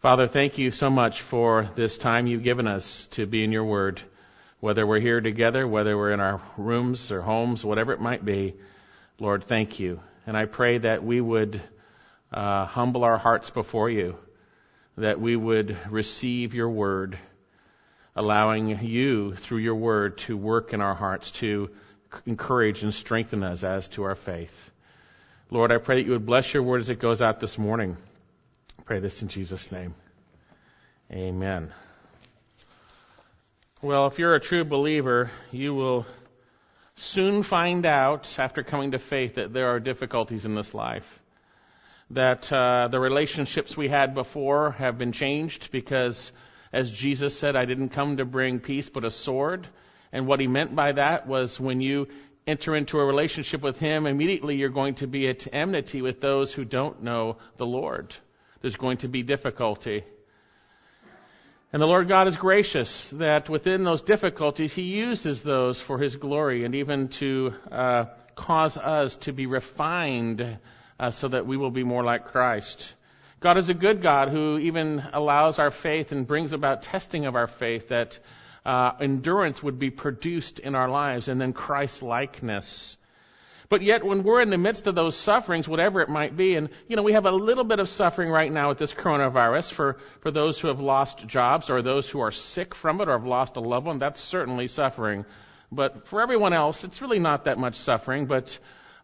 Father, thank you so much for this time you've given us to be in your word. Whether we're here together, whether we're in our rooms or homes, whatever it might be, Lord, thank you. And I pray that we would uh, humble our hearts before you, that we would receive your word, allowing you through your word to work in our hearts, to encourage and strengthen us as to our faith. Lord, I pray that you would bless your word as it goes out this morning. Pray this in Jesus' name. Amen. Well, if you're a true believer, you will soon find out after coming to faith that there are difficulties in this life. That uh, the relationships we had before have been changed because, as Jesus said, I didn't come to bring peace but a sword. And what he meant by that was when you enter into a relationship with him, immediately you're going to be at enmity with those who don't know the Lord. There's going to be difficulty. And the Lord God is gracious that within those difficulties, He uses those for His glory and even to uh, cause us to be refined uh, so that we will be more like Christ. God is a good God who even allows our faith and brings about testing of our faith that uh, endurance would be produced in our lives and then Christ likeness. But yet, when we're in the midst of those sufferings, whatever it might be, and, you know, we have a little bit of suffering right now with this coronavirus for, for those who have lost jobs or those who are sick from it or have lost a loved one, that's certainly suffering. But for everyone else, it's really not that much suffering, but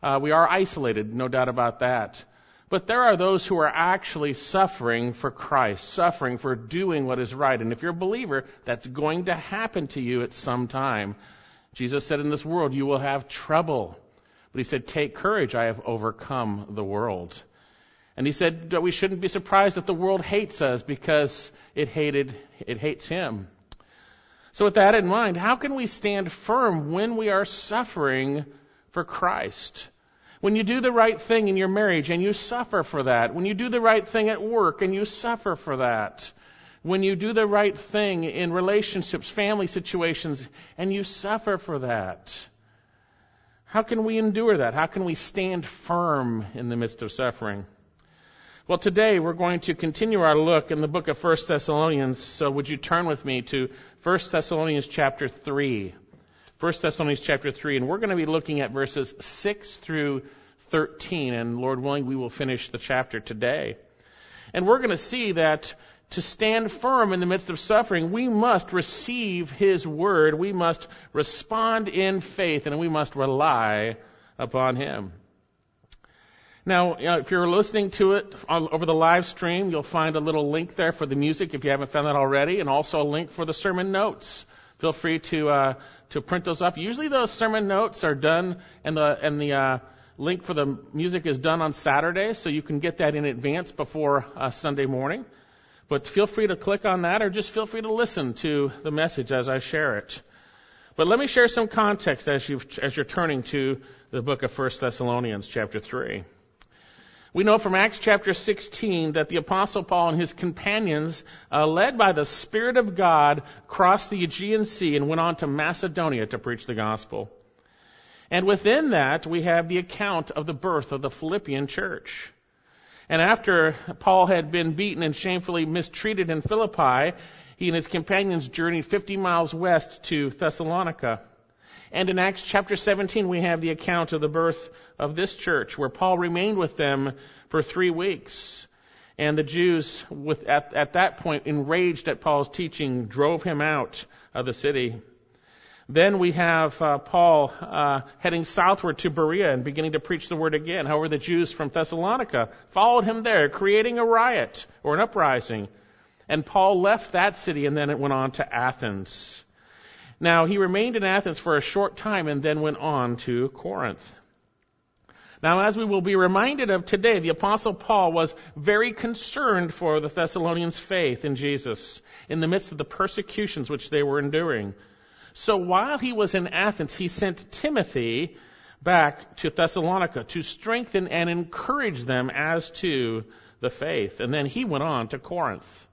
uh, we are isolated, no doubt about that. But there are those who are actually suffering for Christ, suffering for doing what is right. And if you're a believer, that's going to happen to you at some time. Jesus said, In this world, you will have trouble. But he said, Take courage, I have overcome the world. And he said we shouldn't be surprised if the world hates us because it hated, it hates him. So with that in mind, how can we stand firm when we are suffering for Christ? When you do the right thing in your marriage and you suffer for that. When you do the right thing at work and you suffer for that. When you do the right thing in relationships, family situations, and you suffer for that. How can we endure that? How can we stand firm in the midst of suffering? Well, today we're going to continue our look in the book of 1 Thessalonians. So would you turn with me to 1 Thessalonians chapter 3. 1 Thessalonians chapter 3, and we're going to be looking at verses 6 through 13, and Lord willing, we will finish the chapter today. And we're going to see that to stand firm in the midst of suffering, we must receive His Word. We must respond in faith and we must rely upon Him. Now, if you're listening to it over the live stream, you'll find a little link there for the music if you haven't found that already, and also a link for the sermon notes. Feel free to uh, to print those off. Usually, those sermon notes are done, and the and the uh, link for the music is done on Saturday, so you can get that in advance before uh, Sunday morning. But feel free to click on that or just feel free to listen to the message as I share it. But let me share some context as, you you're turning to the book of 1 Thessalonians chapter 3. We know from Acts chapter 16 that the apostle Paul and his companions, uh, led by the Spirit of God, crossed the Aegean Sea and went on to Macedonia to preach the gospel. And within that, we have the account of the birth of the Philippian church. And after Paul had been beaten and shamefully mistreated in Philippi, he and his companions journeyed 50 miles west to Thessalonica. And in Acts chapter 17, we have the account of the birth of this church, where Paul remained with them for three weeks. And the Jews, with, at, at that point, enraged at Paul's teaching, drove him out of the city. Then we have uh, Paul uh, heading southward to Berea and beginning to preach the word again. However, the Jews from Thessalonica followed him there, creating a riot or an uprising. And Paul left that city and then it went on to Athens. Now, he remained in Athens for a short time and then went on to Corinth. Now, as we will be reminded of today, the apostle Paul was very concerned for the Thessalonians' faith in Jesus in the midst of the persecutions which they were enduring. So while he was in Athens, he sent Timothy back to Thessalonica to strengthen and encourage them as to the faith. And then he went on to Corinth.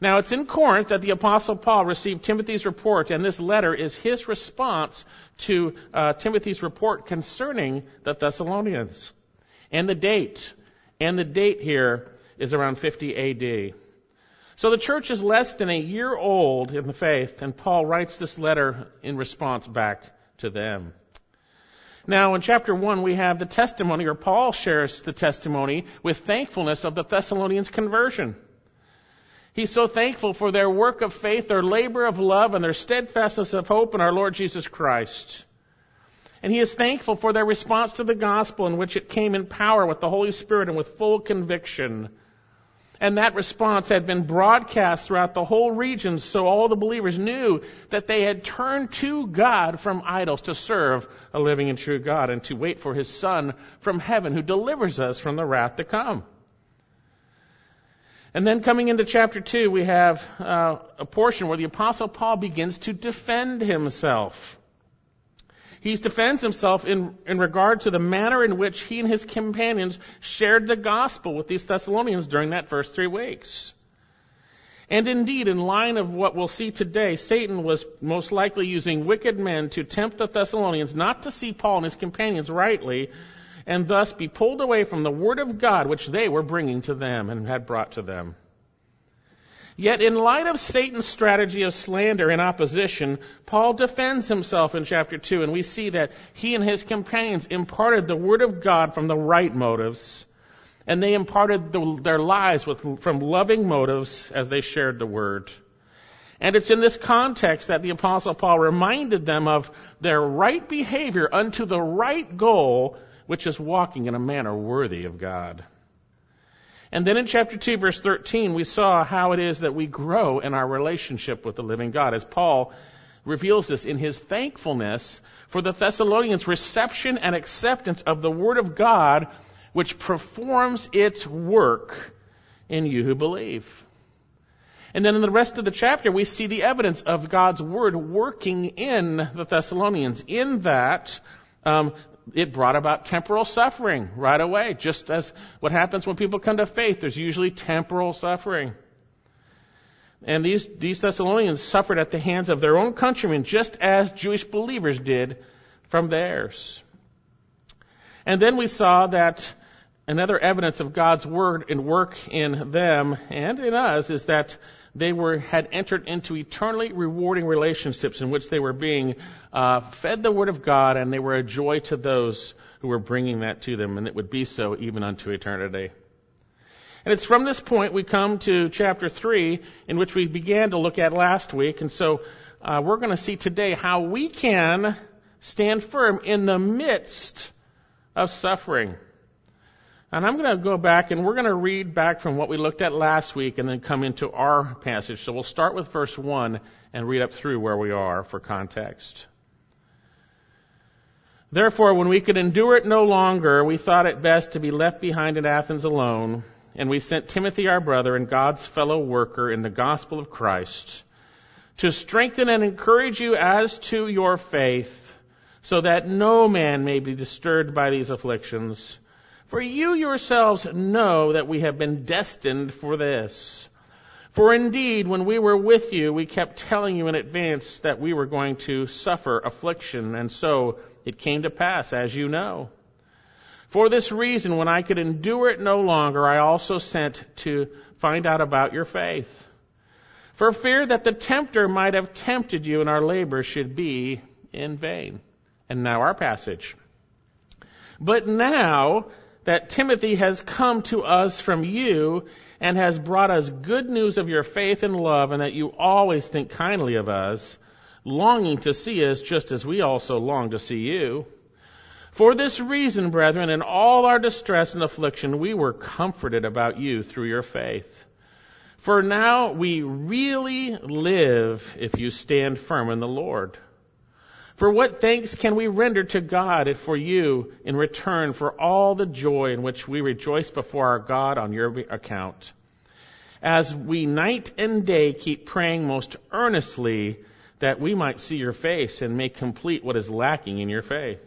Now it's in Corinth that the apostle Paul received Timothy's report, and this letter is his response to uh, Timothy's report concerning the Thessalonians. And the date, and the date here is around 50 AD. So the church is less than a year old in the faith, and Paul writes this letter in response back to them. Now, in chapter 1, we have the testimony, or Paul shares the testimony with thankfulness of the Thessalonians' conversion. He's so thankful for their work of faith, their labor of love, and their steadfastness of hope in our Lord Jesus Christ. And he is thankful for their response to the gospel in which it came in power with the Holy Spirit and with full conviction. And that response had been broadcast throughout the whole region so all the believers knew that they had turned to God from idols to serve a living and true God and to wait for his Son from heaven who delivers us from the wrath to come. And then coming into chapter 2, we have uh, a portion where the Apostle Paul begins to defend himself. He defends himself in, in regard to the manner in which he and his companions shared the gospel with these Thessalonians during that first three weeks. And indeed, in line of what we'll see today, Satan was most likely using wicked men to tempt the Thessalonians not to see Paul and his companions rightly, and thus be pulled away from the Word of God which they were bringing to them and had brought to them. Yet, in light of Satan's strategy of slander and opposition, Paul defends himself in chapter 2, and we see that he and his companions imparted the Word of God from the right motives, and they imparted the, their lives with, from loving motives as they shared the Word. And it's in this context that the Apostle Paul reminded them of their right behavior unto the right goal which is walking in a manner worthy of God. And then in chapter 2 verse 13, we saw how it is that we grow in our relationship with the living God as Paul reveals this in his thankfulness for the Thessalonians' reception and acceptance of the Word of God, which performs its work in you who believe. And then in the rest of the chapter, we see the evidence of God's Word working in the Thessalonians, in that um, it brought about temporal suffering right away, just as what happens when people come to faith. There's usually temporal suffering. And these, these Thessalonians suffered at the hands of their own countrymen, just as Jewish believers did from theirs. And then we saw that another evidence of God's word and work in them and in us is that they were had entered into eternally rewarding relationships in which they were being uh, fed the word of God, and they were a joy to those who were bringing that to them, and it would be so even unto eternity. And it's from this point we come to chapter three, in which we began to look at last week, and so uh, we're going to see today how we can stand firm in the midst of suffering. And I'm going to go back and we're going to read back from what we looked at last week and then come into our passage. So we'll start with verse 1 and read up through where we are for context. Therefore, when we could endure it no longer, we thought it best to be left behind in Athens alone, and we sent Timothy our brother and God's fellow worker in the gospel of Christ to strengthen and encourage you as to your faith, so that no man may be disturbed by these afflictions for you yourselves know that we have been destined for this. For indeed, when we were with you, we kept telling you in advance that we were going to suffer affliction, and so it came to pass, as you know. For this reason, when I could endure it no longer, I also sent to find out about your faith. For fear that the tempter might have tempted you and our labor should be in vain. And now our passage. But now, that Timothy has come to us from you and has brought us good news of your faith and love and that you always think kindly of us, longing to see us just as we also long to see you. For this reason, brethren, in all our distress and affliction, we were comforted about you through your faith. For now we really live if you stand firm in the Lord. For what thanks can we render to God and for you in return for all the joy in which we rejoice before our God on your account? As we night and day keep praying most earnestly that we might see your face and may complete what is lacking in your faith.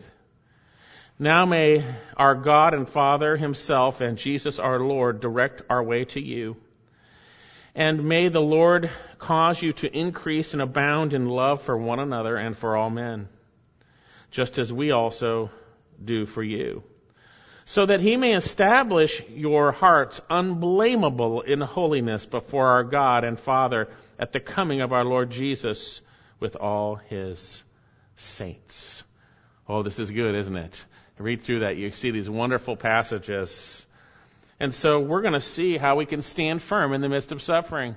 Now may our God and Father himself and Jesus our Lord direct our way to you. And may the Lord cause you to increase and abound in love for one another and for all men, just as we also do for you. so that he may establish your hearts unblameable in holiness before our God and Father at the coming of our Lord Jesus with all his saints. Oh, this is good, isn't it? Read through that. You see these wonderful passages. And so we're going to see how we can stand firm in the midst of suffering.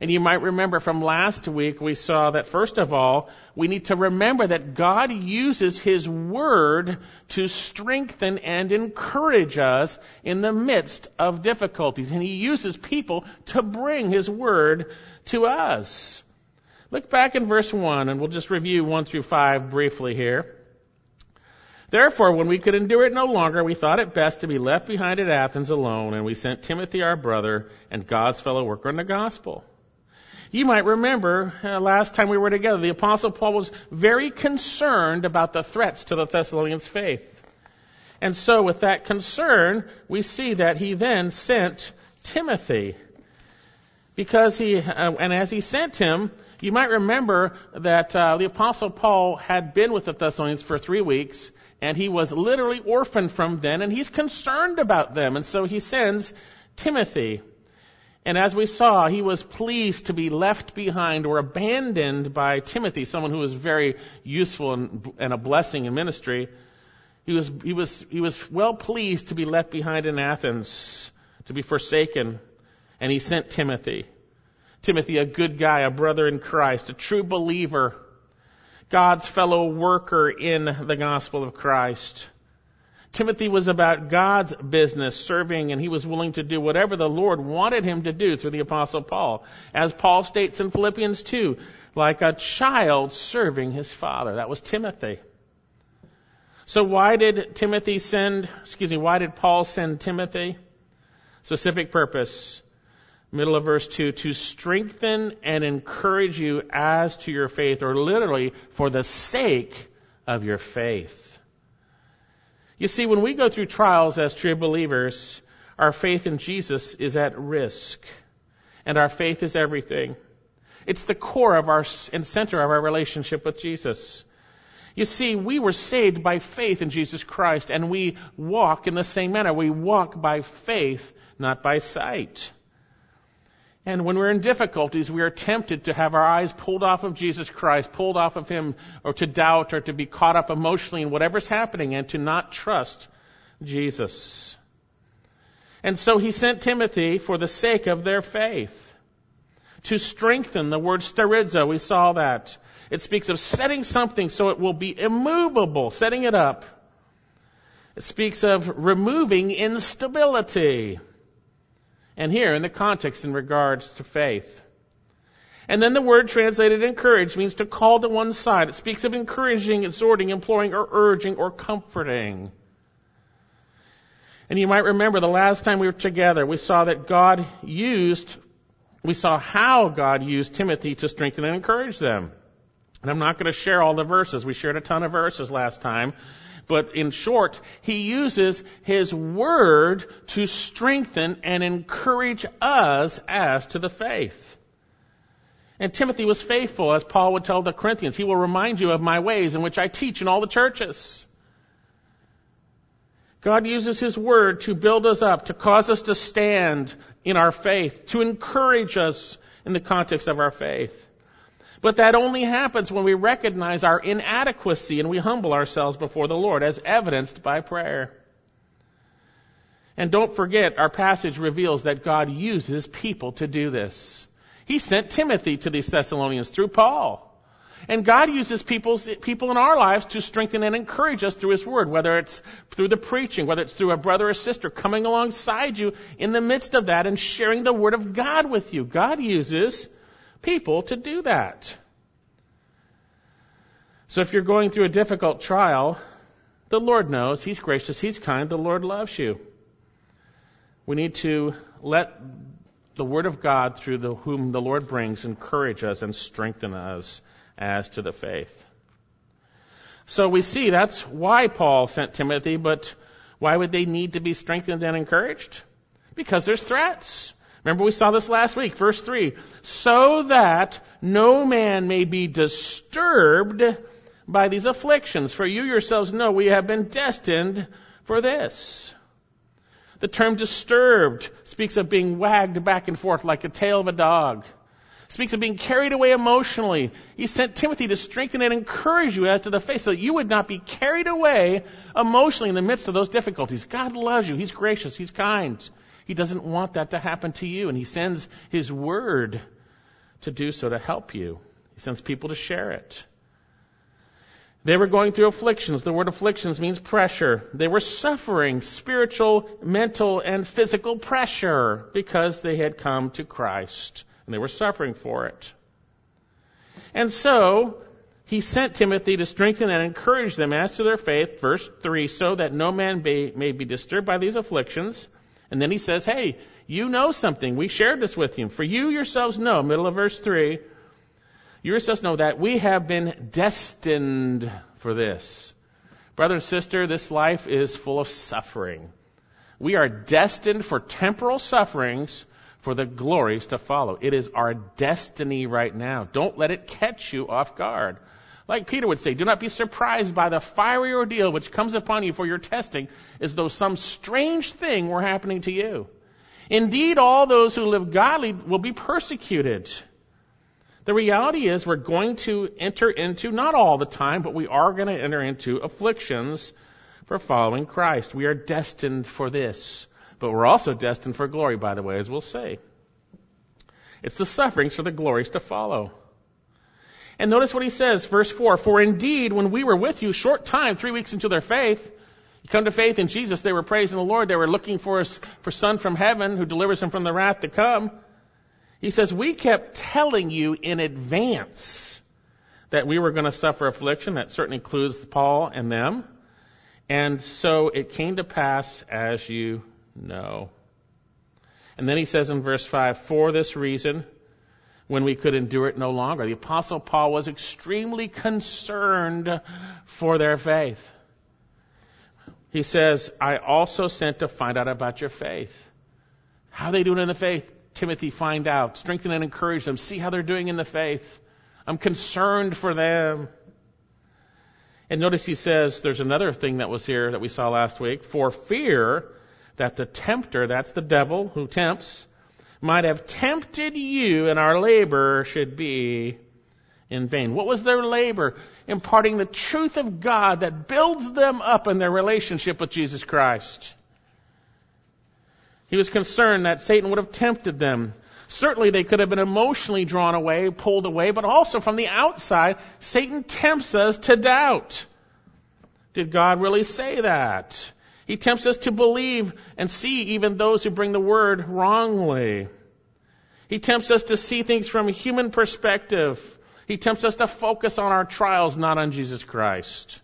And you might remember from last week, we saw that first of all, we need to remember that God uses His Word to strengthen and encourage us in the midst of difficulties. And He uses people to bring His Word to us. Look back in verse 1, and we'll just review 1 through 5 briefly here. Therefore, when we could endure it no longer, we thought it best to be left behind at Athens alone, and we sent Timothy our brother and God's fellow worker in the gospel you might remember uh, last time we were together, the Apostle Paul was very concerned about the threats to the Thessalonians' faith. And so, with that concern, we see that he then sent Timothy. Because he, uh, and as he sent him, you might remember that uh, the Apostle Paul had been with the Thessalonians for three weeks, and he was literally orphaned from them, and he's concerned about them. And so he sends Timothy. And as we saw, he was pleased to be left behind or abandoned by Timothy, someone who was very useful and, and, a blessing in ministry. He was, he, was, he was well pleased to be left behind in Athens, to be forsaken. And he sent Timothy. Timothy, a good guy, a brother in Christ, a true believer, God's fellow worker in the gospel of Christ. Timothy was about God's business, serving, and he was willing to do whatever the Lord wanted him to do through the Apostle Paul. As Paul states in Philippians 2, like a child serving his father. That was Timothy. So why did Timothy send, excuse me, why did Paul send Timothy? Specific purpose. Middle of verse 2, to strengthen and encourage you as to your faith, or literally, for the sake of your faith. You see, when we go through trials as true believers, our faith in Jesus is at risk. And our faith is everything. It's the core of our and center of our relationship with Jesus. You see, we were saved by faith in Jesus Christ, and we walk in the same manner. We walk by faith, not by sight. And when we're in difficulties, we are tempted to have our eyes pulled off of Jesus Christ, pulled off of Him, or to doubt, or to be caught up emotionally in whatever's happening, and to not trust Jesus. And so He sent Timothy for the sake of their faith. To strengthen the word sterizo, we saw that. It speaks of setting something so it will be immovable, setting it up. It speaks of removing instability and here in the context in regards to faith. And then the word translated encourage means to call to one side. It speaks of encouraging, exhorting, imploring, or urging, or comforting. And you might remember the last time we were together, we saw that God used, we saw how God used Timothy to strengthen and encourage them. And I'm not going to share all the verses. We shared a ton of verses last time. But in short, he uses his word to strengthen and encourage us as to the faith. And Timothy was faithful, as Paul would tell the Corinthians. He will remind you of my ways in which I teach in all the churches. God uses His Word to build us up, to cause us to stand in our faith, to encourage us in the context of our faith. But that only happens when we recognize our inadequacy and we humble ourselves before the Lord, as evidenced by prayer. And don't forget, our passage reveals that God uses people to do this. He sent Timothy to these Thessalonians through Paul. And God uses people in our lives to strengthen and encourage us through His Word, whether it's through the preaching, whether it's through a brother or sister coming alongside you in the midst of that and sharing the Word of God with you. God uses people to do that. So if you're going through a difficult trial, the Lord knows. He's gracious. He's kind. The Lord loves you. We need to let the Word of God, through the, whom the Lord brings, encourage us and strengthen us as to the faith. So we see that's why Paul sent Timothy, but why would they need to be strengthened and encouraged? Because there's threats. Remember we saw this last week, verse 3. So that no man may be disturbed by these afflictions. For you yourselves know we have been destined for this. The term disturbed speaks of being wagged back and forth like the tail of a dog. Speaks of being carried away emotionally. He sent Timothy to strengthen and encourage you as to the faith so that you would not be carried away emotionally in the midst of those difficulties. God loves you. He's gracious. He's kind. He doesn't want that to happen to you, and He sends His Word to do so to help you. He sends people to share it. They were going through afflictions. The word afflictions means pressure. They were suffering spiritual, mental, and physical pressure because they had come to Christ and they were suffering for it. And so, he sent Timothy to strengthen and encourage them as to their faith, verse 3, so that no man may, may be disturbed by these afflictions, and then he says, hey, you know something. We shared this with you. For you yourselves know, middle of verse 3, you yourselves know that we have been destined for this. Brother and sister, this life is full of suffering. We are destined for temporal sufferings for the glories to follow. It is our destiny right now. Don't let it catch you off guard. Like Peter would say, do not be surprised by the fiery ordeal which comes upon you for your testing as though some strange thing were happening to you. Indeed, all those who live godly will be persecuted. The reality is we're going to enter into, not all the time, but we are going to enter into afflictions for following Christ. We are destined for this. But we're also destined for glory, by the way, as we'll say. It's the sufferings for the glories to follow. And notice what he says, verse 4 For indeed, when we were with you, short time, three weeks into their faith, you come to faith in Jesus, they were praising the Lord, they were looking for us for Son from heaven who delivers them from the wrath to come. He says, We kept telling you in advance that we were going to suffer affliction. That certainly includes Paul and them. And so it came to pass as you know. And then he says in verse 5 For this reason, when we could endure it no longer. The apostle Paul was extremely concerned for their faith. He says, I also sent to find out about your faith. How are they doing in the faith? Timothy, find out. Strengthen and encourage them. See how they're doing in the faith. I'm concerned for them. And notice he says there's another thing that was here that we saw last week. For fear that the tempter, that's the devil who tempts, might have tempted you and our labor should be in vain. What was their labor? Imparting the truth of God that builds them up in their relationship with Jesus Christ. He was concerned that Satan would have tempted them. Certainly they could have been emotionally drawn away, pulled away, but also from the outside, Satan tempts us to doubt. Did God really say that? He tempts us to believe and see even those who bring the word wrongly. He tempts us to see things from a human perspective. He tempts us to focus on our trials, not on Jesus Christ.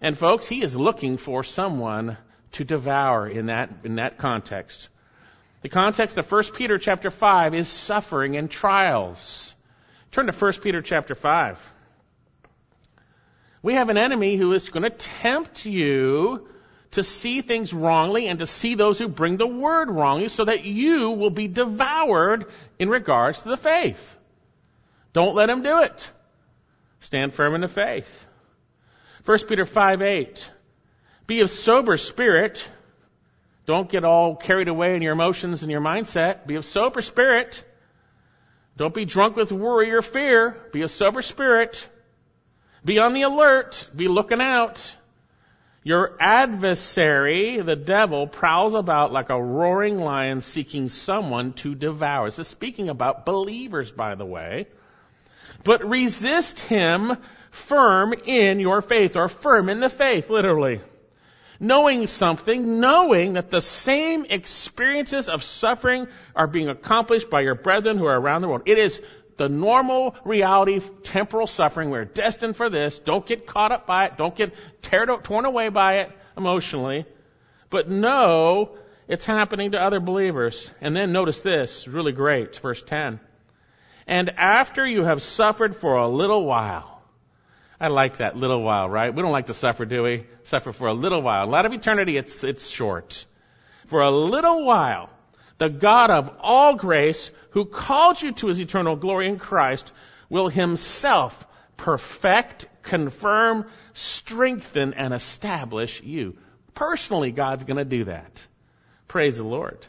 And folks, he is looking for someone to devour in that, in that context. The context of 1 Peter chapter 5 is suffering and trials. Turn to 1 Peter chapter 5. We have an enemy who is going to tempt you to see things wrongly and to see those who bring the word wrongly so that you will be devoured in regards to the faith. Don't let him do it. Stand firm in the faith. 1 Peter 5 8. Be of sober spirit. Don't get all carried away in your emotions and your mindset. Be of sober spirit. Don't be drunk with worry or fear. Be of sober spirit. Be on the alert. Be looking out. Your adversary, the devil, prowls about like a roaring lion seeking someone to devour. This is speaking about believers, by the way. But resist him firm in your faith, or firm in the faith, literally. Knowing something, knowing that the same experiences of suffering are being accomplished by your brethren who are around the world. It is the normal reality, temporal suffering. We're destined for this. Don't get caught up by it. Don't get torn away by it emotionally. But know it's happening to other believers. And then notice this, really great, verse 10. And after you have suffered for a little while, I like that little while, right? We don't like to suffer, do we? Suffer for a little while. A lot of eternity, it's, it's short. For a little while, the God of all grace, who called you to his eternal glory in Christ, will himself perfect, confirm, strengthen, and establish you. Personally, God's going to do that. Praise the Lord.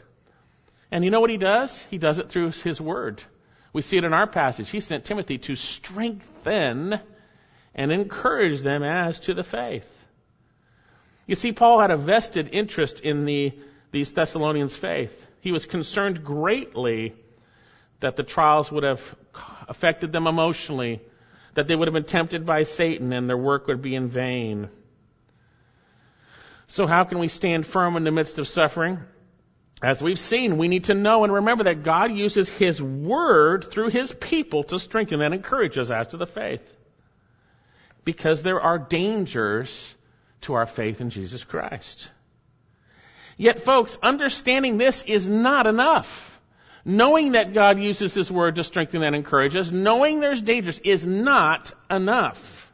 And you know what he does? He does it through his word. We see it in our passage. He sent Timothy to strengthen and encourage them as to the faith. You see, Paul had a vested interest in the, these Thessalonians' faith. He was concerned greatly that the trials would have affected them emotionally, that they would have been tempted by Satan and their work would be in vain. So how can we stand firm in the midst of suffering? As we've seen, we need to know and remember that God uses His Word through His people to strengthen and encourage us as to the faith. Because there are dangers to our faith in Jesus Christ. Yet folks, understanding this is not enough. Knowing that God uses His Word to strengthen and encourage us, knowing there's dangers is not enough.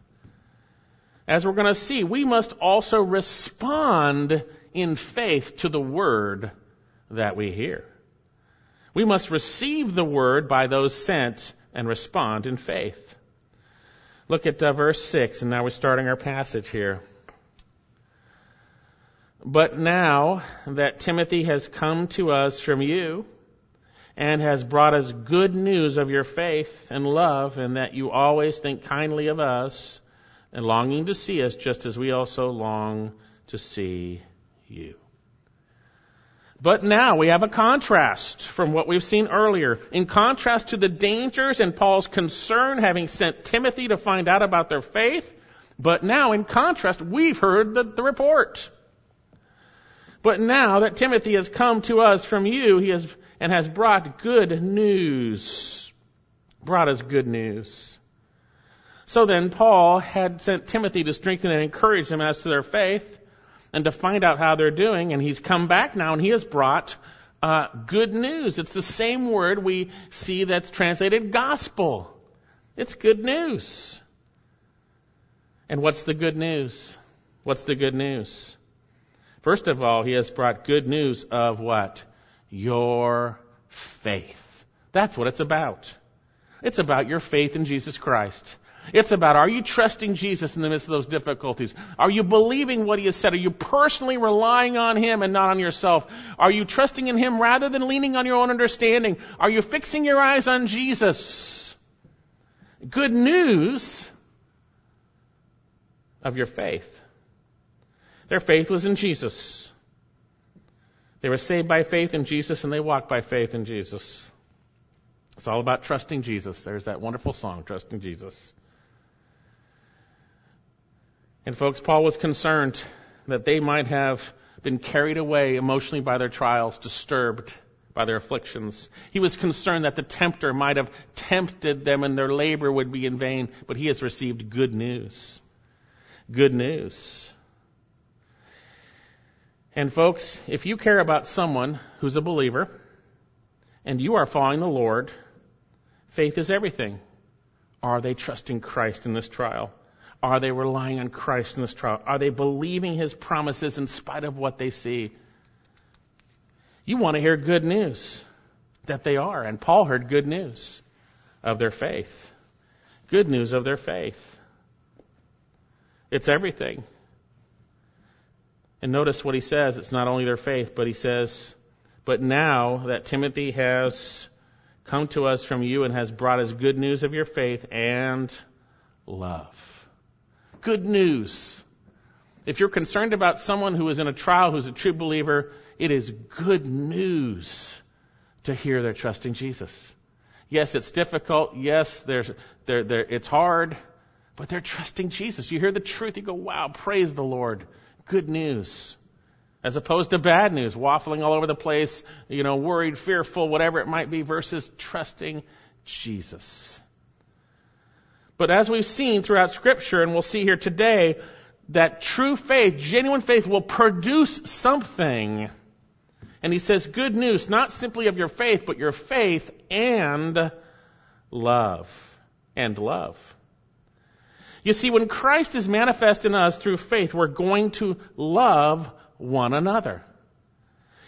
As we're going to see, we must also respond in faith to the Word that we hear. We must receive the Word by those sent and respond in faith. Look at uh, verse 6, and now we're starting our passage here. But now that Timothy has come to us from you, and has brought us good news of your faith and love, and that you always think kindly of us, and longing to see us just as we also long to see you. But now we have a contrast from what we've seen earlier. In contrast to the dangers and Paul's concern having sent Timothy to find out about their faith, but now in contrast, we've heard the, the report. But now that Timothy has come to us from you, he has and has brought good news. Brought us good news. So then Paul had sent Timothy to strengthen and encourage them as to their faith and to find out how they're doing. And he's come back now and he has brought uh, good news. It's the same word we see that's translated gospel. It's good news. And what's the good news? What's the good news? First of all, he has brought good news of what? your faith. That's what it's about. It's about your faith in Jesus Christ. It's about are you trusting Jesus in the midst of those difficulties? Are you believing what He has said? Are you personally relying on Him and not on yourself? Are you trusting in Him rather than leaning on your own understanding? Are you fixing your eyes on Jesus? Good news of your faith. Their faith was in Jesus. They were saved by faith in Jesus and they walked by faith in Jesus. It's all about trusting Jesus. There's that wonderful song, Trusting Jesus. And folks, Paul was concerned that they might have been carried away emotionally by their trials, disturbed by their afflictions. He was concerned that the tempter might have tempted them and their labor would be in vain, but he has received good news. Good news. And folks, if you care about someone who's a believer and you are following the Lord, faith is everything. Are they trusting Christ in this trial? Are they relying on Christ in this trial? Are they believing His promises in spite of what they see? You want to hear good news that they are. And Paul heard good news of their faith. Good news of their faith. It's everything. And notice what he says. It's not only their faith, but he says, But now that Timothy has come to us from you and has brought us good news of your faith and love. Good news. If you're concerned about someone who is in a trial who's a true believer, it is good news to hear they're trusting Jesus. Yes, it's difficult. Yes, it's hard, but they're trusting Jesus. You hear the truth, you go, wow, praise the Lord good news. As opposed to bad news, waffling all over the place, you know, worried, fearful, whatever it might be, versus trusting Jesus. But as we've seen throughout Scripture, and we'll see here today, that true faith, genuine faith, will produce something. And he says, good news, not simply of your faith, but your faith and love. And love. You see, when Christ is manifest in us through faith, we're going to love one another.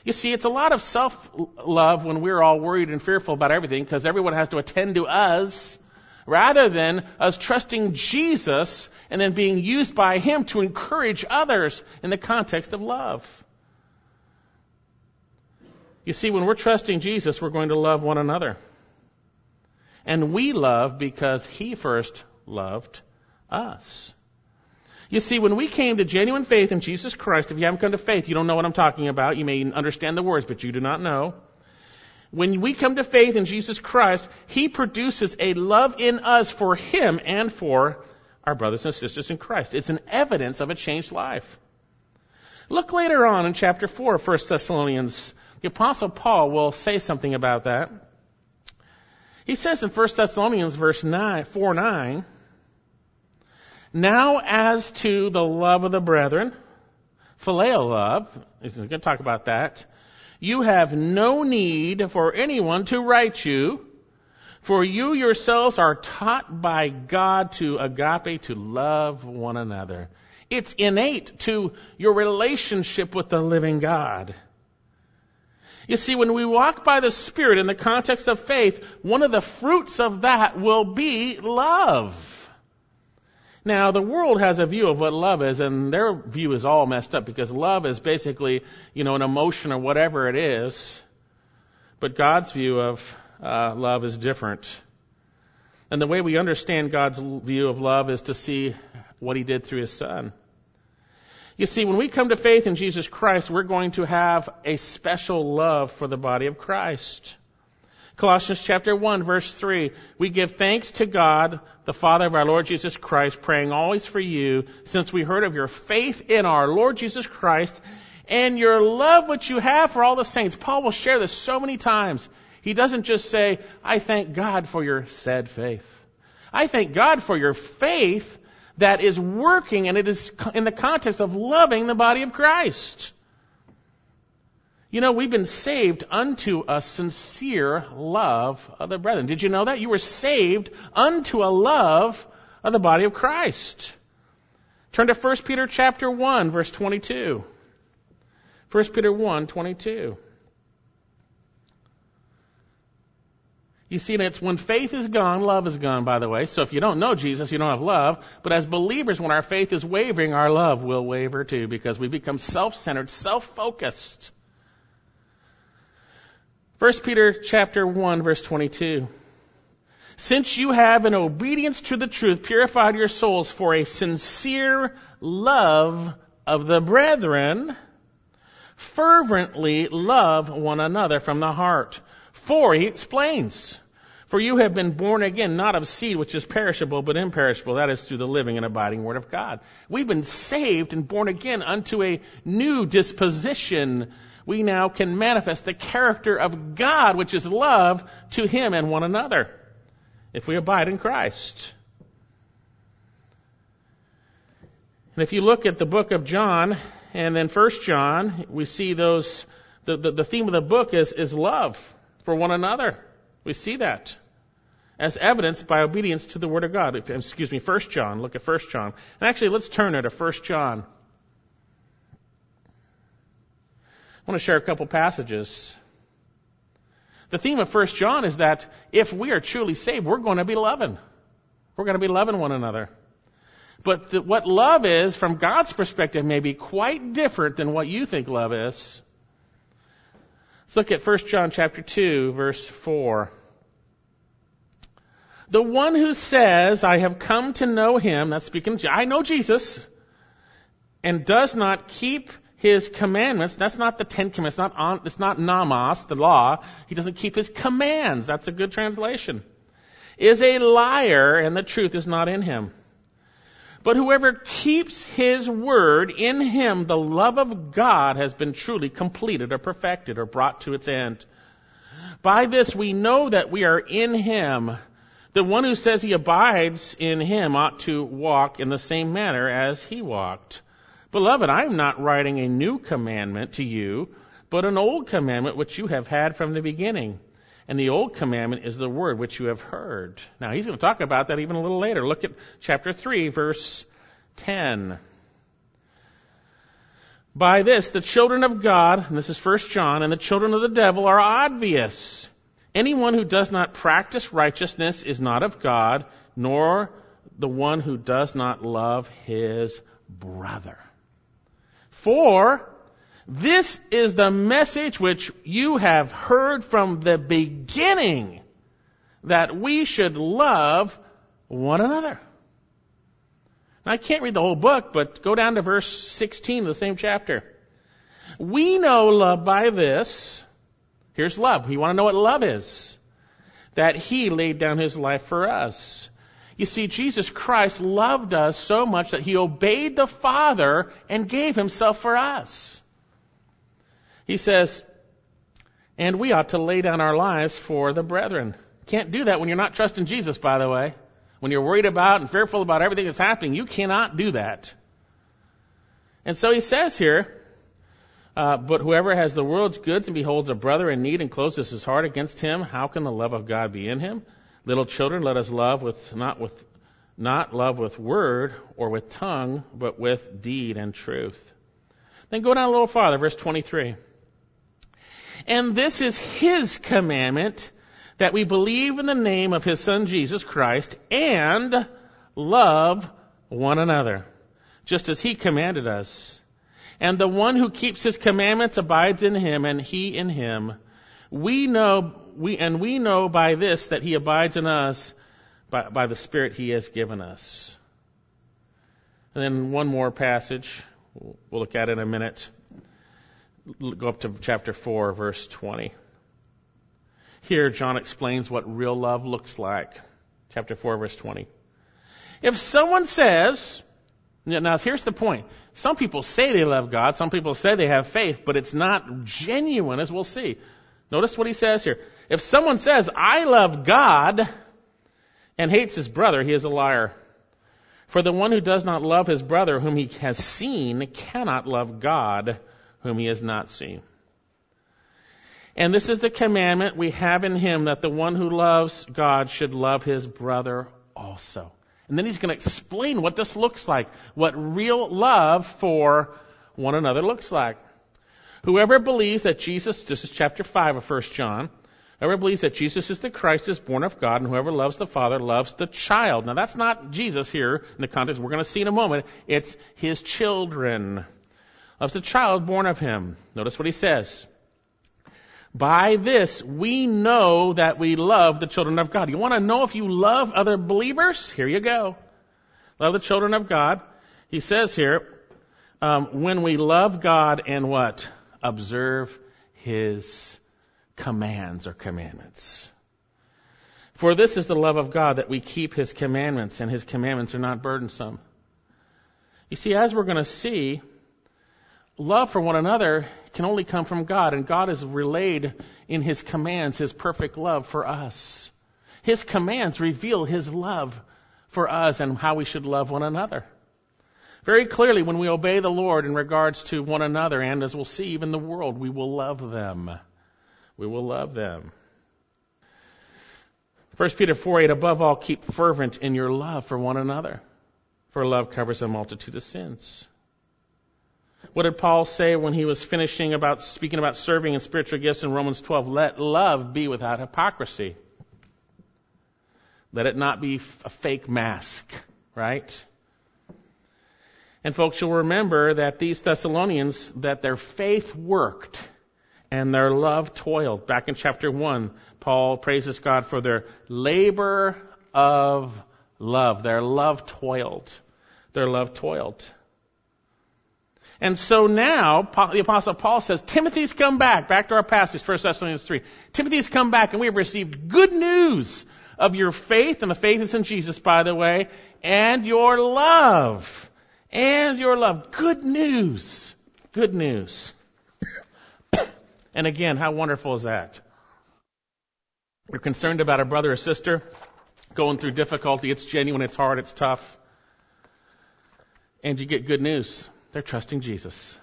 You see, it's a lot of self-love when we're all worried and fearful about everything because everyone has to attend to us. rather than us trusting Jesus and then being used by Him to encourage others in the context of love. You see, when we're trusting Jesus, we're going to love one another. And we love because He first loved us. You see, when we came to genuine faith in Jesus Christ, if you haven't come to faith, you don't know what I'm talking about. You may understand the words, but you do not know. When we come to faith in Jesus Christ, He produces a love in us for Him and for our brothers and sisters in Christ. It's an evidence of a changed life. Look later on in chapter 4 of 1 Thessalonians. The apostle Paul will say something about that. He says in 1 Thessalonians verse 9, 4 9, Now as to the love of the brethren, phileo love, he's going to talk about that, you have no need for anyone to write you, for you yourselves are taught by God to agape, to love one another. It's innate to your relationship with the living God. You see, when we walk by the Spirit in the context of faith, one of the fruits of that will be love. Now, the world has a view of what love is, and their view is all messed up because love is basically, you know, an emotion or whatever it is. But God's view of uh, love is different. And the way we understand God's view of love is to see what He did through His Son. You see, when we come to faith in Jesus Christ, we're going to have a special love for the body of Christ. Colossians chapter 1 verse 3, we give thanks to God, the Father of our Lord Jesus Christ, praying always for you, since we heard of your faith in our Lord Jesus Christ and your love which you have for all the saints. Paul will share this so many times. He doesn't just say, I thank God for your said faith. I thank God for your faith that is working and it is in the context of loving the body of Christ. You know, we've been saved unto a sincere love of the brethren. Did you know that? You were saved unto a love of the body of Christ. Turn to 1 Peter chapter 1 verse 22. 1 Peter 1, 22. You see, it's when faith is gone, love is gone, by the way. So if you don't know Jesus, you don't have love. But as believers, when our faith is wavering, our love will waver too because we become self-centered, self-focused. 1 Peter chapter 1 verse 22. Since you have in obedience to the truth purified your souls for a sincere love of the brethren, fervently love one another from the heart. For, he explains, for you have been born again, not of seed which is perishable, but imperishable. That is through the living and abiding word of God. We've been saved and born again unto a new disposition we now can manifest the character of God, which is love, to Him and one another, if we abide in Christ. And if you look at the book of John and then First John, we see those, the, the, the theme of the book is, is love for one another. We see that as evidenced by obedience to the Word of God. Excuse me, First John. Look at First John. And actually, let's turn there to First John. I want to share a couple passages. The theme of 1 John is that if we are truly saved, we're going to be loving. We're going to be loving one another. But the, what love is, from God's perspective, may be quite different than what you think love is. Let's look at 1 John chapter 2, verse 4. The one who says, I have come to know him, that's speaking, I know Jesus, and does not keep his commandments. That's not the Ten Commandments. It's not, it's not nomos, the law. He doesn't keep his commands. That's a good translation. Is a liar and the truth is not in him. But whoever keeps his word in him, the love of God has been truly completed or perfected or brought to its end. By this we know that we are in him. The one who says he abides in him ought to walk in the same manner as he walked. Beloved, I am not writing a new commandment to you, but an old commandment which you have had from the beginning. And the old commandment is the word which you have heard. Now, he's going to talk about that even a little later. Look at chapter 3, verse 10. By this, the children of God, and this is 1 John, and the children of the devil are obvious. Anyone who does not practice righteousness is not of God, nor the one who does not love his brother. For this is the message which you have heard from the beginning, that we should love one another. Now, I can't read the whole book, but go down to verse 16 of the same chapter. We know love by this. Here's love. You want to know what love is? That He laid down His life for us. You see, Jesus Christ loved us so much that He obeyed the Father and gave Himself for us. He says, and we ought to lay down our lives for the brethren. Can't do that when you're not trusting Jesus, by the way. When you're worried about and fearful about everything that's happening, you cannot do that. And so he says here, uh, but whoever has the world's goods and beholds a brother in need and closes his heart against him, how can the love of God be in him? Little children, let us love with not with not love with word or with tongue, but with deed and truth. Then go down a little farther, verse 23. And this is his commandment that we believe in the name of his son Jesus Christ and love one another, just as he commanded us. And the one who keeps his commandments abides in him and he in him. We know, we, and we know by this that he abides in us by, by the Spirit he has given us. And then one more passage. We'll look at in a minute. Go up to chapter 4, verse 20. Here, John explains what real love looks like. Chapter 4, verse 20. If someone says, now here's the point. Some people say they love God, some people say they have faith, but it's not genuine, as we'll see. Notice what he says here. If someone says, I love God, and hates his brother, he is a liar. For the one who does not love his brother whom he has seen cannot love God whom he has not seen. And this is the commandment we have in him that the one who loves God should love his brother also. And then he's going to explain what this looks like, what real love for one another looks like. Whoever believes that Jesus, this is chapter 5 of 1 John, whoever believes that Jesus is the Christ is born of God, and whoever loves the Father loves the child. Now that's not Jesus here in the context we're going to see in a moment. It's his children. Loves the child born of him. Notice what he says. By this, we know that we love the children of God. You want to know if you love other believers? Here you go. Love the children of God. He says here, um, when we love God and what? Observe His commands or commandments. For this is the love of God that we keep His commandments, and His commandments are not burdensome. You see, as we're going to see, love for one another can only come from God, and God is relayed in His commands His perfect love for us. His commands reveal His love for us and how we should love one another. Very clearly, when we obey the Lord in regards to one another, and as we'll see, even the world, we will love them. We will love them. 1 Peter 4 8, above all, keep fervent in your love for one another, for love covers a multitude of sins. What did Paul say when he was finishing about speaking about serving and spiritual gifts in Romans 12? Let love be without hypocrisy. Let it not be a fake mask, right? And folks, you'll remember that these Thessalonians, that their faith worked and their love toiled. Back in chapter 1, Paul praises God for their labor of love. Their love toiled. Their love toiled. And so now, the apostle Paul says, Timothy's come back. Back to our passage, 1 Thessalonians 3. Timothy's come back and we have received good news of your faith, and the faith is in Jesus, by the way, and your love. And your love. Good news. Good news. and again, how wonderful is that? You're concerned about a brother or sister going through difficulty. It's genuine, it's hard, it's tough. And you get good news. They're trusting Jesus.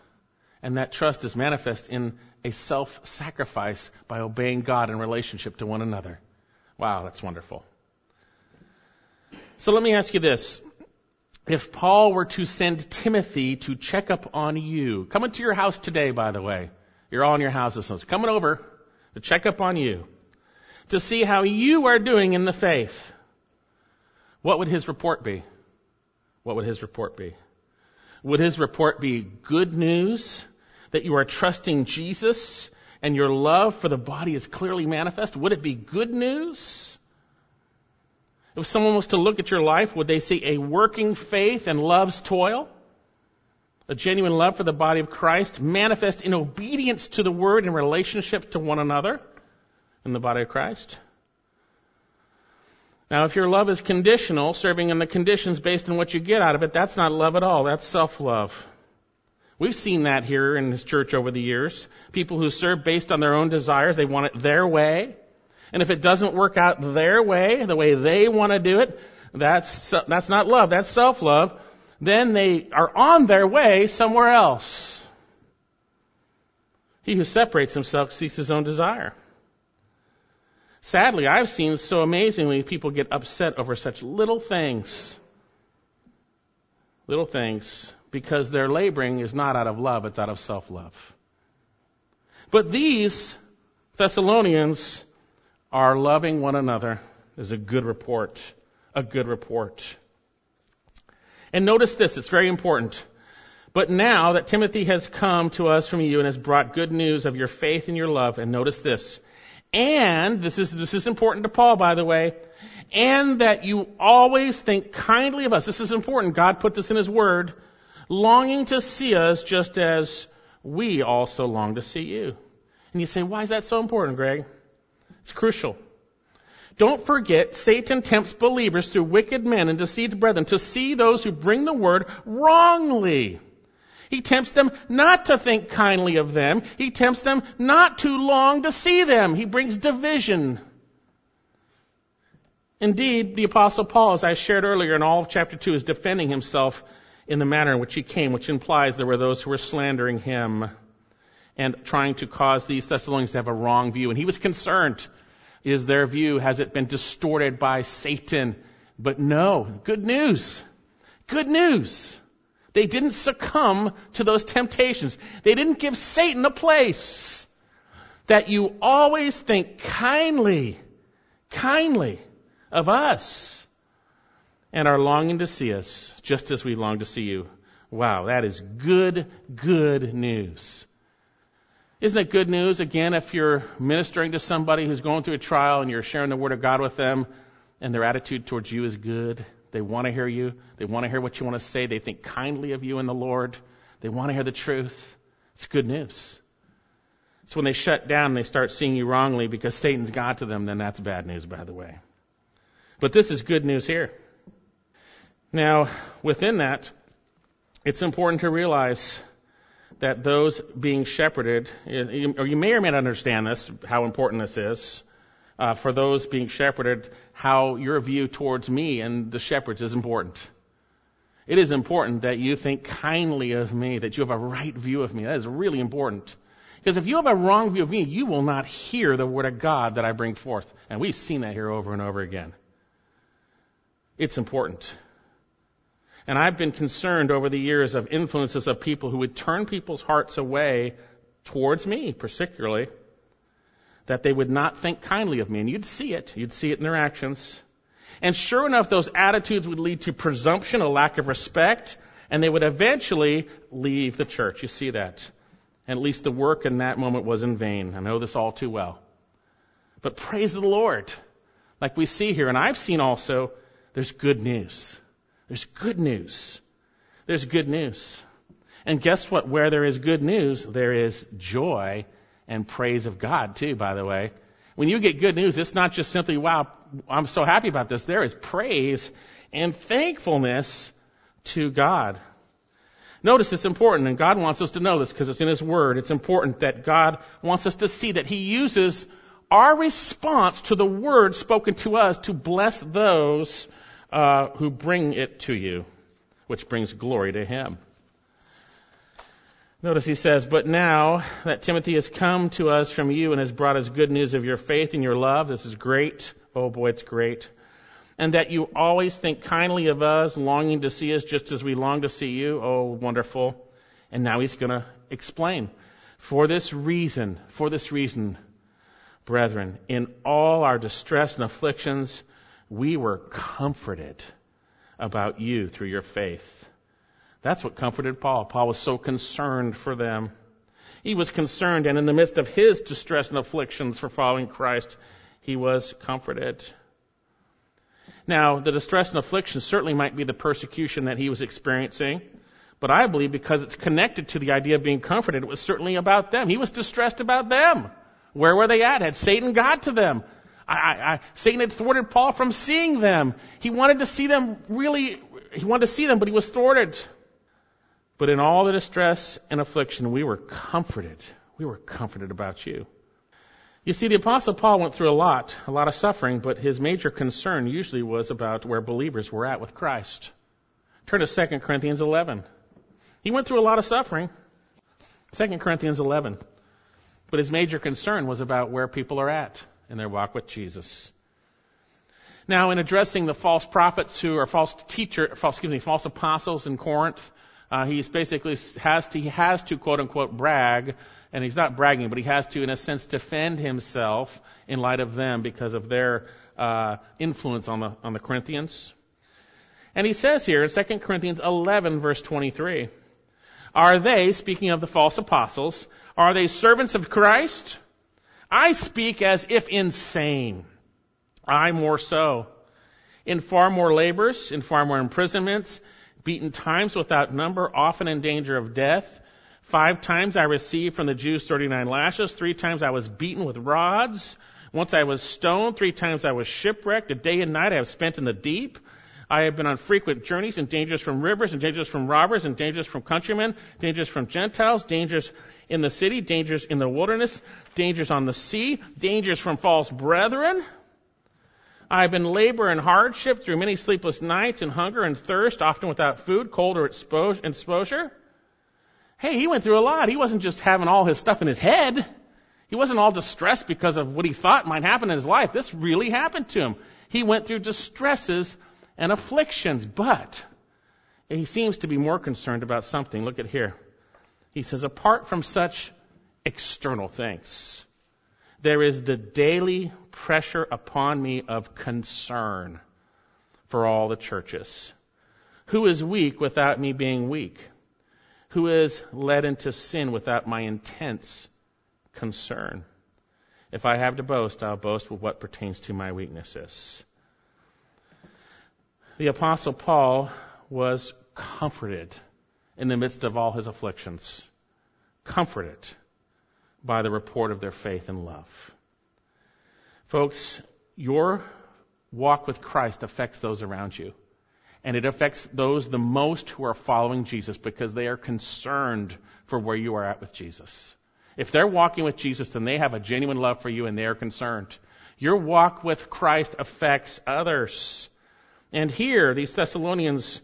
And that trust is manifest in a self sacrifice by obeying God in relationship to one another. Wow, that's wonderful. So let me ask you this. If Paul were to send Timothy to check up on you, coming to your house today, by the way, you're all in your houses, so coming over to check up on you. to see how you are doing in the faith, what would his report be? What would his report be? Would his report be good news that you are trusting Jesus and your love for the body is clearly manifest? Would it be good news? If someone was to look at your life, would they see a working faith and love's toil? A genuine love for the body of Christ manifest in obedience to the word and relationship to one another in the body of Christ? Now, if your love is conditional, serving in the conditions based on what you get out of it, that's not love at all. That's self-love. We've seen that here in this church over the years. People who serve based on their own desires, they want it their way. And if it doesn't work out their way, the way they want to do it, that's, that's not love, that's self-love. Then they are on their way somewhere else. He who separates himself seeks his own desire. Sadly, I've seen so amazingly people get upset over such little things. Little things. Because their laboring is not out of love, it's out of self-love. But these Thessalonians are loving one another is a good report. A good report. And notice this, it's very important. But now that Timothy has come to us from you and has brought good news of your faith and your love, and notice this, and this is this is important to Paul, by the way, and that you always think kindly of us. This is important. God put this in His Word, longing to see us just as we also long to see you. And you say, why is that so important, Greg? It's crucial. Don't forget, Satan tempts believers through wicked men and deceived brethren to see those who bring the word wrongly. He tempts them not to think kindly of them. He tempts them not to long to see them. He brings division. Indeed, the apostle Paul, as I shared earlier in all of chapter 2, is defending himself in the manner in which he came, which implies there were those who were slandering him and trying to cause these Thessalonians to have a wrong view. And he was concerned. Is their view, has it been distorted by Satan? But no, good news. Good news. They didn't succumb to those temptations. They didn't give Satan a place. That you always think kindly, kindly of us and are longing to see us just as we long to see you. Wow, that is good, good news. Isn't it good news, again, if you're ministering to somebody who's going through a trial and you're sharing the Word of God with them and their attitude towards you is good? They want to hear you. They want to hear what you want to say. They think kindly of you in the Lord. They want to hear the truth. It's good news. So when they shut down and they start seeing you wrongly because Satan's got to them, then that's bad news, by the way. But this is good news here. Now, within that, it's important to realize that those being shepherded, or you may or may not understand this, how important this is, uh, for those being shepherded, how your view towards me and the shepherds is important. It is important that you think kindly of me, that you have a right view of me. That is really important. Because if you have a wrong view of me, you will not hear the word of God that I bring forth. And we've seen that here over and over again. It's important. And I've been concerned over the years of influences of people who would turn people's hearts away towards me, particularly, that they would not think kindly of me. And you'd see it. You'd see it in their actions. And sure enough, those attitudes would lead to presumption, a lack of respect, and they would eventually leave the church. You see that. And at least the work in that moment was in vain. I know this all too well. But praise the Lord. Like we see here, and I've seen also, there's good news. There's good news. There's good news. And guess what? Where there is good news, there is joy and praise of God too, by the way. When you get good news, it's not just simply, wow, I'm so happy about this. There is praise and thankfulness to God. Notice it's important, and God wants us to know this because it's in His Word. It's important that God wants us to see that He uses our response to the Word spoken to us to bless those uh, who bring it to you, which brings glory to Him. Notice he says, But now that Timothy has come to us from you and has brought us good news of your faith and your love, this is great. Oh boy, it's great. And that you always think kindly of us, longing to see us just as we long to see you. Oh, wonderful. And now he's going to explain. For this reason, for this reason, Brethren, in all our distress and afflictions, we were comforted about you through your faith. That's what comforted Paul. Paul was so concerned for them. He was concerned, and in the midst of his distress and afflictions for following Christ, he was comforted. Now, the distress and affliction certainly might be the persecution that he was experiencing, but I believe because it's connected to the idea of being comforted, it was certainly about them. He was distressed about them. Where were they at? Had Satan got to them? I, I, Satan had thwarted Paul from seeing them. He wanted to see them really, he wanted to see them, but he was thwarted. But in all the distress and affliction, we were comforted. We were comforted about you. You see, the Apostle Paul went through a lot, a lot of suffering, but his major concern usually was about where believers were at with Christ. Turn to 2 Corinthians 11. He went through a lot of suffering. 2 Corinthians 11. But his major concern was about where people are at in their walk with Jesus. Now, in addressing the false prophets who are false teacher, false, excuse me, false apostles in Corinth, uh, he's basically has to, he has to quote unquote brag, and he's not bragging, but he has to, in a sense, defend himself in light of them because of their uh, influence on the on the Corinthians. And he says here in 2 Corinthians 11, verse 23, are they, speaking of the false apostles, are they servants of Christ? I speak as if insane. I more so. In far more labors, in far more imprisonments, beaten times without number, often in danger of death. Five times I received from the Jews 39 lashes. Three times I was beaten with rods. Once I was stoned. Three times I was shipwrecked. A day and night I have spent in the deep. I have been on frequent journeys and dangers from rivers and dangers from robbers and dangers from countrymen, dangers from Gentiles, dangers in the city, dangers in the wilderness, dangers on the sea, dangers from false brethren. I have been labor and hardship through many sleepless nights and hunger and thirst, often without food, cold or exposure. Hey, he went through a lot. He wasn't just having all his stuff in his head. He wasn't all distressed because of what he thought might happen in his life. This really happened to him. He went through distresses and afflictions, but he seems to be more concerned about something. Look at here. He says, apart from such external things, there is the daily pressure upon me of concern for all the churches. Who is weak without me being weak? Who is led into sin without my intense concern? If I have to boast, I'll boast with what pertains to my weaknesses. The Apostle Paul was comforted in the midst of all his afflictions, comforted by the report of their faith and love. Folks, your walk with Christ affects those around you. And it affects those the most who are following Jesus because they are concerned for where you are at with Jesus. If they're walking with Jesus, then they have a genuine love for you and they are concerned. Your walk with Christ affects others. And here, these Thessalonians,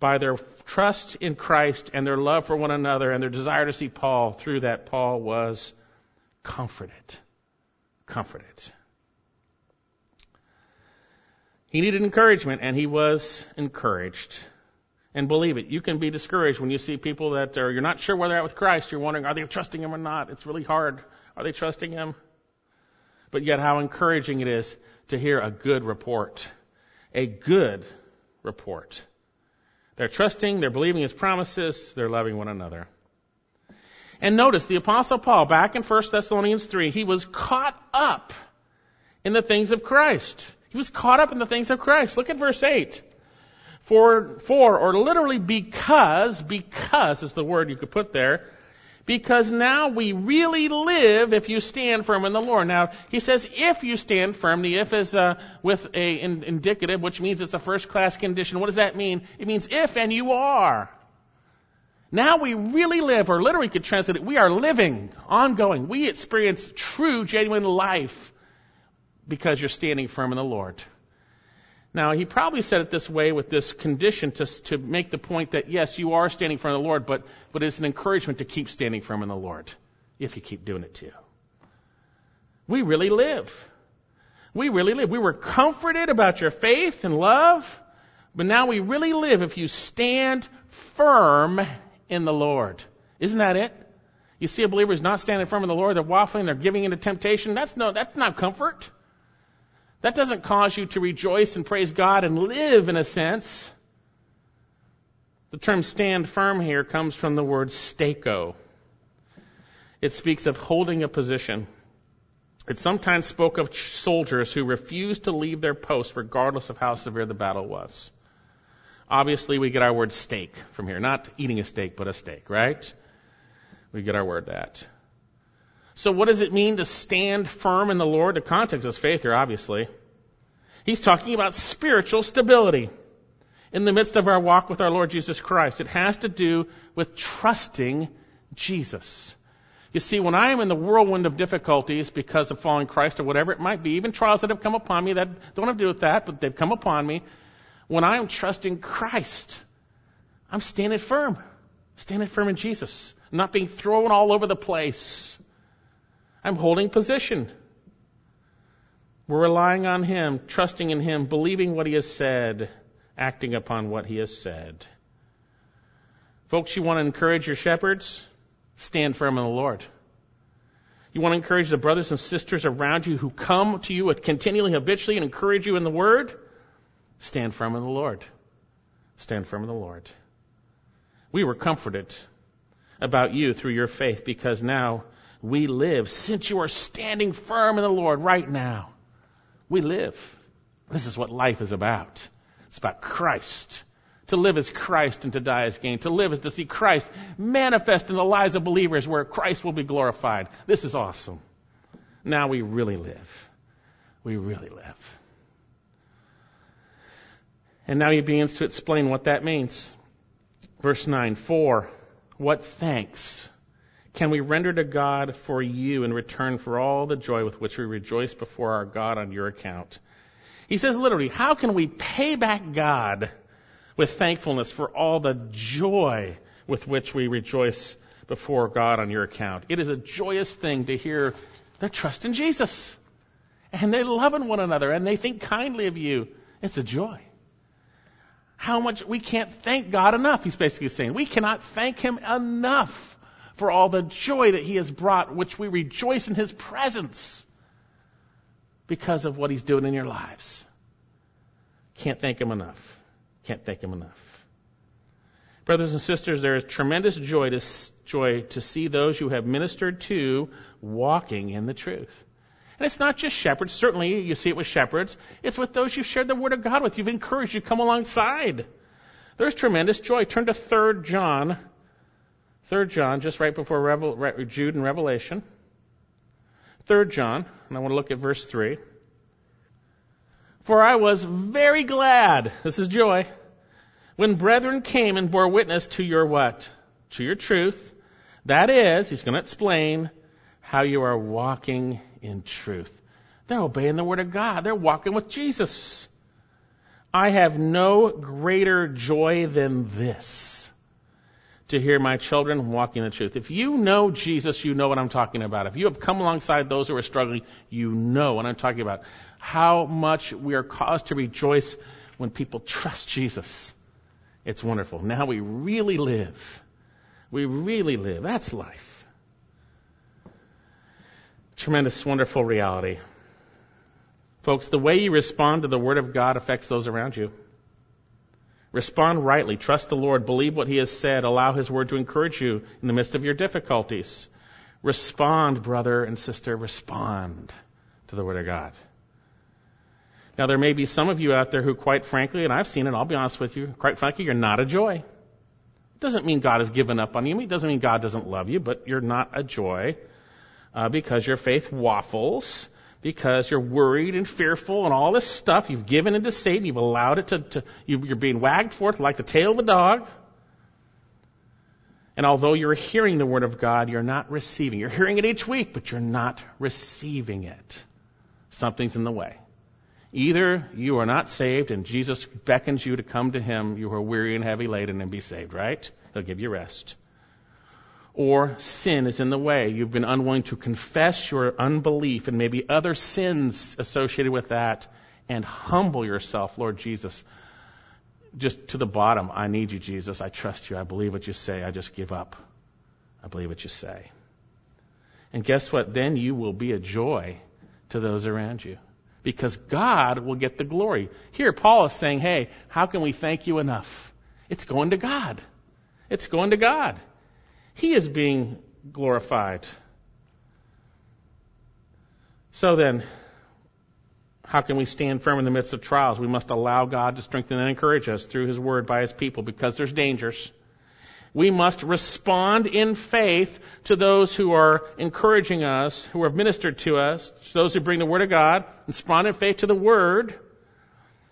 by their trust in Christ and their love for one another and their desire to see Paul, through that, Paul was comforted. Comforted. He needed encouragement, and he was encouraged. And believe it, you can be discouraged when you see people that are, you're not sure where they're with Christ. You're wondering, are they trusting Him or not? It's really hard. Are they trusting Him? But yet, how encouraging it is to hear a good report a good report. They're trusting, they're believing his promises, they're loving one another. And notice the apostle Paul, back in 1 Thessalonians 3, he was caught up in the things of Christ. He was caught up in the things of Christ. Look at verse 8. For, for, or literally because, because is the word you could put there, because now we really live if you stand firm in the Lord. Now, he says if you stand firm. The if is uh, with a in, indicative, which means it's a first class condition. What does that mean? It means if and you are. Now we really live, or literally could translate it, we are living, ongoing. We experience true, genuine life because you're standing firm in the Lord. Now, he probably said it this way with this condition to, to make the point that, yes, you are standing firm in the Lord, but, but it's an encouragement to keep standing firm in the Lord if you keep doing it too. We really live. We really live. We were comforted about your faith and love, but now we really live if you stand firm in the Lord. Isn't that it? You see a believer who's not standing firm in the Lord, they're waffling, they're giving into temptation. That's no, that's not comfort. That doesn't cause you to rejoice and praise God and live in a sense. The term stand firm here comes from the word stako. It speaks of holding a position. It sometimes spoke of soldiers who refused to leave their post regardless of how severe the battle was. Obviously, we get our word steak from here. Not eating a steak, but a steak, right? We get our word that. So what does it mean to stand firm in the Lord? The context is faith here, obviously. He's talking about spiritual stability in the midst of our walk with our Lord Jesus Christ. It has to do with trusting Jesus. You see, when I am in the whirlwind of difficulties because of following Christ or whatever it might be, even trials that have come upon me that don't have to do with that, but they've come upon me, when I am trusting Christ, I'm standing firm. Standing firm in Jesus. not being thrown all over the place. I'm holding position. We're relying on Him, trusting in Him, believing what He has said, acting upon what He has said. Folks, you want to encourage your shepherds? Stand firm in the Lord. You want to encourage the brothers and sisters around you who come to you continually, habitually, and encourage you in the Word? Stand firm in the Lord. Stand firm in the Lord. We were comforted about you through your faith because now we live. Since you are standing firm in the Lord right now, we live. This is what life is about. It's about Christ. To live as Christ and to die as gain. To live is to see Christ manifest in the lives of believers where Christ will be glorified. This is awesome. Now we really live. We really live. And now he begins to explain what that means. Verse 9, for what thanks can we render to God for you in return for all the joy with which we rejoice before our God on your account? He says literally, how can we pay back God with thankfulness for all the joy with which we rejoice before God on your account? It is a joyous thing to hear they're trusting Jesus and they're loving one another and they think kindly of you. It's a joy. How much we can't thank God enough, he's basically saying. We cannot thank him enough for all the joy that he has brought, which we rejoice in his presence because of what he's doing in your lives. Can't thank him enough. Can't thank him enough. Brothers and sisters, there is tremendous joy to, joy to see those you have ministered to walking in the truth. And it's not just shepherds. Certainly, you see it with shepherds. It's with those you've shared the Word of God with. You've encouraged. You come alongside. There's tremendous joy. Turn to 3 John 3 John, just right before Revel, Jude and Revelation. Third John, and I want to look at verse 3. For I was very glad, this is joy, when brethren came and bore witness to your what? To your truth. That is, he's going to explain how you are walking in truth. They're obeying the word of God. They're walking with Jesus. I have no greater joy than this to hear my children walking in the truth. If you know Jesus, you know what I'm talking about. If you have come alongside those who are struggling, you know what I'm talking about. How much we are caused to rejoice when people trust Jesus. It's wonderful. Now we really live. We really live. That's life. Tremendous, wonderful reality. Folks, the way you respond to the Word of God affects those around you. Respond rightly. Trust the Lord. Believe what He has said. Allow His word to encourage you in the midst of your difficulties. Respond, brother and sister. Respond to the word of God. Now, there may be some of you out there who, quite frankly, and I've seen it, I'll be honest with you, quite frankly, you're not a joy. It doesn't mean God has given up on you. It doesn't mean God doesn't love you, but you're not a joy uh, because your faith waffles because you're worried and fearful and all this stuff. You've given into Satan. You've allowed it to, to you're being wagged forth like the tail of a dog. And although you're hearing the word of God, you're not receiving. You're hearing it each week, but you're not receiving it. Something's in the way. Either you are not saved and Jesus beckons you to come to him, you are weary and heavy laden and be saved, right? He'll give you rest or sin is in the way. You've been unwilling to confess your unbelief and maybe other sins associated with that and humble yourself, Lord Jesus. Just to the bottom, I need you, Jesus. I trust you. I believe what you say. I just give up. I believe what you say. And guess what? Then you will be a joy to those around you. Because God will get the glory. Here, Paul is saying, hey, how can we thank you enough? It's going to God. It's going to God. He is being glorified. So then, how can we stand firm in the midst of trials? We must allow God to strengthen and encourage us through His Word by His people because there's dangers. We must respond in faith to those who are encouraging us, who have ministered to us, to those who bring the Word of God, respond in faith to the Word.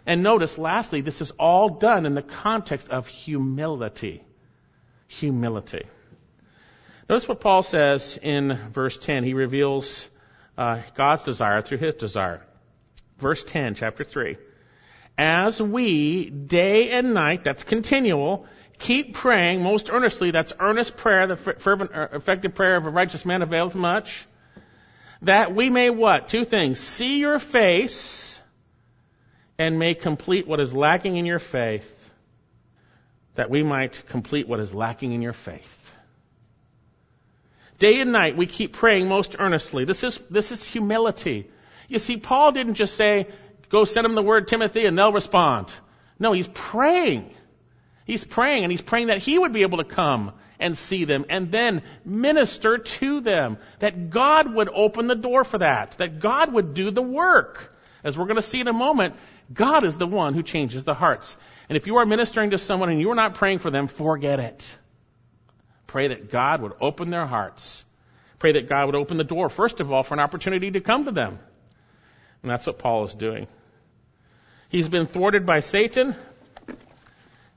And notice, lastly, this is all done in the context of humility. Humility. Notice what Paul says in verse 10. He reveals uh, God's desire through his desire. Verse 10, chapter 3. As we, day and night, that's continual, keep praying most earnestly, that's earnest prayer, the fervent, uh, effective prayer of a righteous man availeth much, that we may what? Two things. See your face and may complete what is lacking in your faith. That we might complete what is lacking in your faith. Day and night we keep praying most earnestly. This is, this is humility. You see, Paul didn't just say, go send them the word Timothy and they'll respond. No, he's praying. He's praying and he's praying that he would be able to come and see them and then minister to them. That God would open the door for that. That God would do the work. As we're going to see in a moment, God is the one who changes the hearts. And if you are ministering to someone and you are not praying for them, forget it. Pray that God would open their hearts. Pray that God would open the door, first of all, for an opportunity to come to them. And that's what Paul is doing. He's been thwarted by Satan,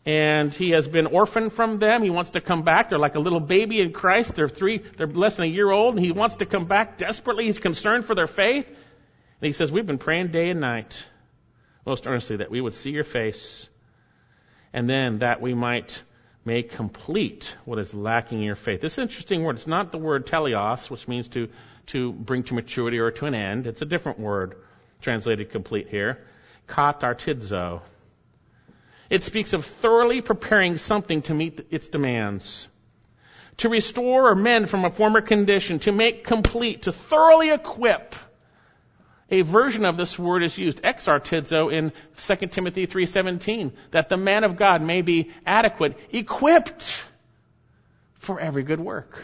and he has been orphaned from them. He wants to come back. They're like a little baby in Christ. They're three, they're less than a year old, and he wants to come back desperately. He's concerned for their faith. And he says, We've been praying day and night, most earnestly, that we would see your face, and then that we might may complete what is lacking in your faith. This interesting word. It's not the word teleos, which means to, to bring to maturity or to an end. It's a different word translated complete here. Katartidzo. It speaks of thoroughly preparing something to meet its demands. To restore or mend from a former condition, to make complete, to thoroughly equip a version of this word is used, exartizo, in 2 Timothy 3.17, that the man of God may be adequate, equipped for every good work.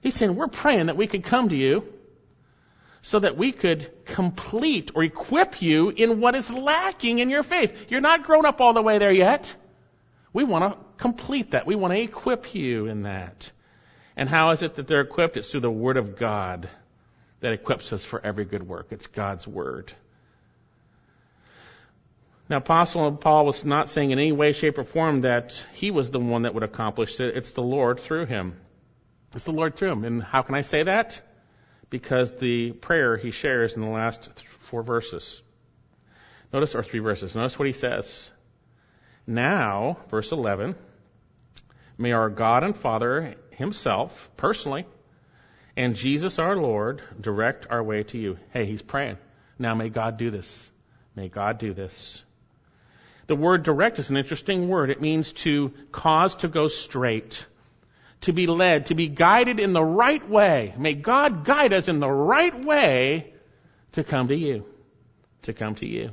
He's saying, we're praying that we could come to you so that we could complete or equip you in what is lacking in your faith. You're not grown up all the way there yet. We want to complete that. We want to equip you in that. And how is it that they're equipped? It's through the Word of God that equips us for every good work. It's God's Word. Now, Apostle Paul was not saying in any way, shape, or form that he was the one that would accomplish it. It's the Lord through him. It's the Lord through him. And how can I say that? Because the prayer he shares in the last four verses. Notice, or three verses. Notice what he says. Now, verse 11, may our God and Father himself, personally, and Jesus our Lord direct our way to you. Hey, he's praying. Now may God do this. May God do this. The word direct is an interesting word. It means to cause to go straight, to be led, to be guided in the right way. May God guide us in the right way to come to you. To come to you.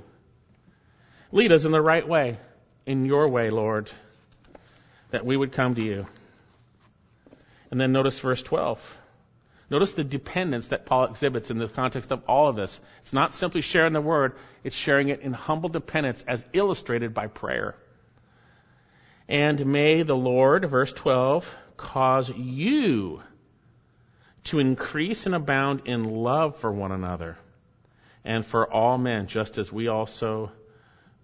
Lead us in the right way, in your way, Lord, that we would come to you. And then notice verse 12. Notice the dependence that Paul exhibits in the context of all of this. It's not simply sharing the word, it's sharing it in humble dependence as illustrated by prayer. And may the Lord, verse 12, cause you to increase and abound in love for one another and for all men, just as we also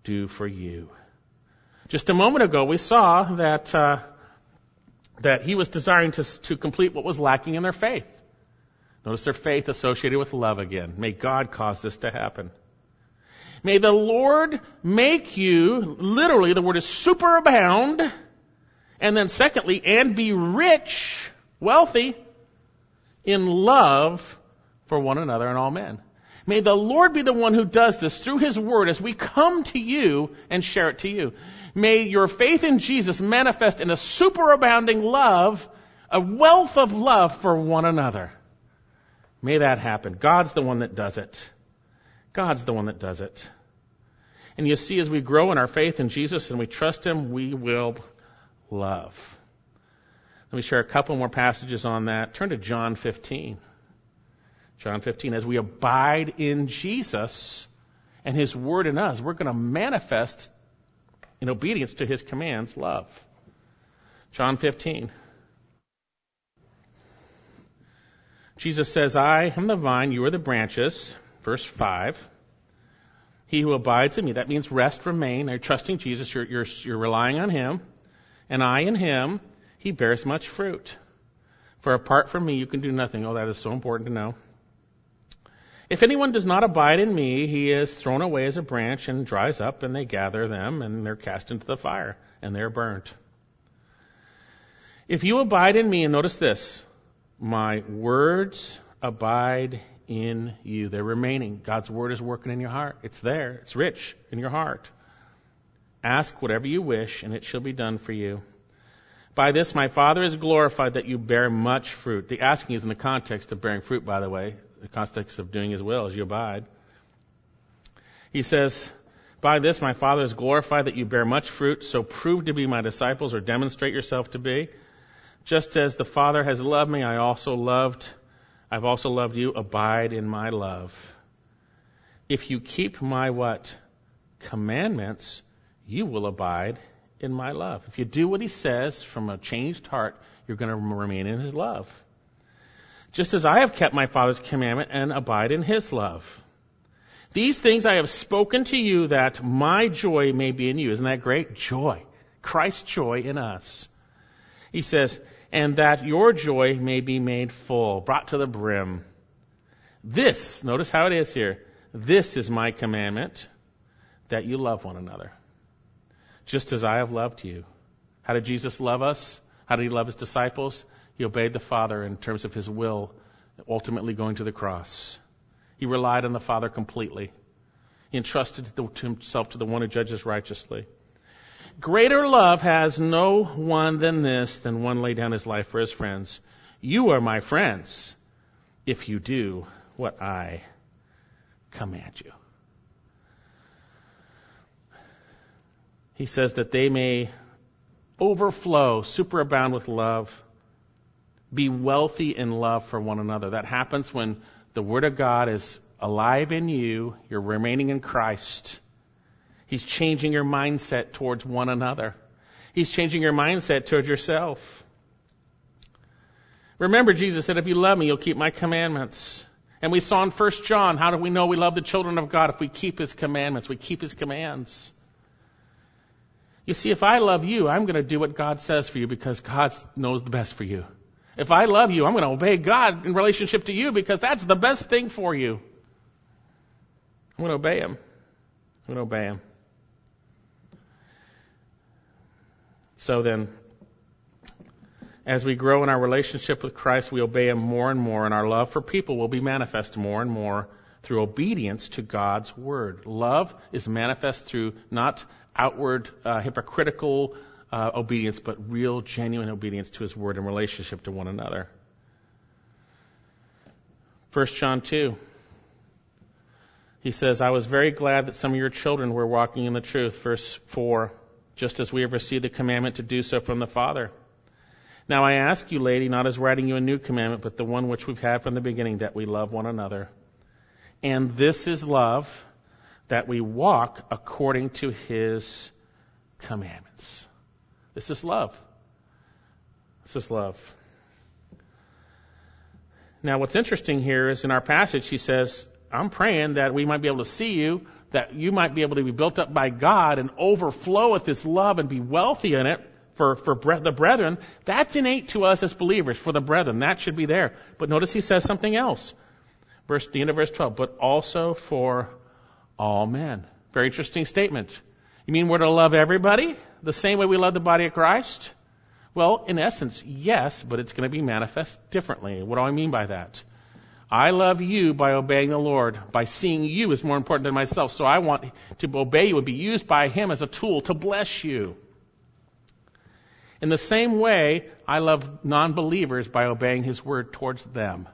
do for you. Just a moment ago, we saw that uh, that he was desiring to, to complete what was lacking in their faith. Notice their faith associated with love again. May God cause this to happen. May the Lord make you, literally, the word is superabound, and then secondly, and be rich, wealthy, in love for one another and all men. May the Lord be the one who does this through His Word as we come to you and share it to you. May your faith in Jesus manifest in a superabounding love a wealth of love for one another. May that happen. God's the one that does it. God's the one that does it. And you see, as we grow in our faith in Jesus and we trust Him, we will love. Let me share a couple more passages on that. Turn to John 15. John 15. As we abide in Jesus and His Word in us, we're going to manifest in obedience to His commands love. John 15. Jesus says, I am the vine, you are the branches. Verse 5. He who abides in me, that means rest, remain. You're trusting Jesus, you're, you're, you're relying on Him. And I in Him, He bears much fruit. For apart from me, you can do nothing. Oh, that is so important to know. If anyone does not abide in me, he is thrown away as a branch and dries up, and they gather them, and they're cast into the fire, and they're burnt. If you abide in me, and notice this, my words abide in you. They're remaining. God's word is working in your heart. It's there. It's rich in your heart. Ask whatever you wish, and it shall be done for you. By this my Father is glorified that you bear much fruit. The asking is in the context of bearing fruit, by the way the context of doing his will as you abide. He says, By this my Father is glorified that you bear much fruit, so prove to be my disciples or demonstrate yourself to be. Just as the Father has loved me, I also loved, I've also loved you. Abide in my love. If you keep my what? Commandments, you will abide in my love. If you do what he says from a changed heart, you're going to remain in his love just as I have kept my Father's commandment and abide in his love. These things I have spoken to you that my joy may be in you. Isn't that great? Joy. Christ's joy in us. He says, and that your joy may be made full, brought to the brim. This, notice how it is here. This is my commandment, that you love one another. Just as I have loved you. How did Jesus love us? How did he love his disciples? He obeyed the Father in terms of his will, ultimately going to the cross. He relied on the Father completely. He entrusted himself to the one who judges righteously. Greater love has no one than this, than one lay down his life for his friends. You are my friends if you do what I command you. He says that they may overflow, superabound with love be wealthy in love for one another. That happens when the Word of God is alive in you, you're remaining in Christ. He's changing your mindset towards one another. He's changing your mindset towards yourself. Remember, Jesus said, if you love me, you'll keep my commandments. And we saw in 1 John, how do we know we love the children of God? If we keep his commandments, we keep his commands. You see, if I love you, I'm going to do what God says for you because God knows the best for you. If I love you, I'm going to obey God in relationship to you because that's the best thing for you. I'm going to obey Him. I'm going to obey Him. So then, as we grow in our relationship with Christ, we obey Him more and more, and our love for people will be manifest more and more through obedience to God's Word. Love is manifest through not outward uh, hypocritical uh, obedience, but real, genuine obedience to His Word in relationship to one another. 1 John 2. He says, I was very glad that some of your children were walking in the truth. Verse 4. Just as we have received the commandment to do so from the Father. Now I ask you, lady, not as writing you a new commandment, but the one which we've had from the beginning, that we love one another. And this is love, that we walk according to his commandments. This is love. This is love. Now, what's interesting here is in our passage, he says, I'm praying that we might be able to see you, that you might be able to be built up by God and overflow with this love and be wealthy in it for, for the brethren. That's innate to us as believers, for the brethren. That should be there. But notice he says something else. Verse, the end of verse 12, but also for all men. Very interesting statement. You mean we're to love everybody? the same way we love the body of Christ? Well, in essence, yes, but it's going to be manifest differently. What do I mean by that? I love you by obeying the Lord, by seeing you as more important than myself. So I want to obey you and be used by Him as a tool to bless you. In the same way, I love non-believers by obeying His word towards them.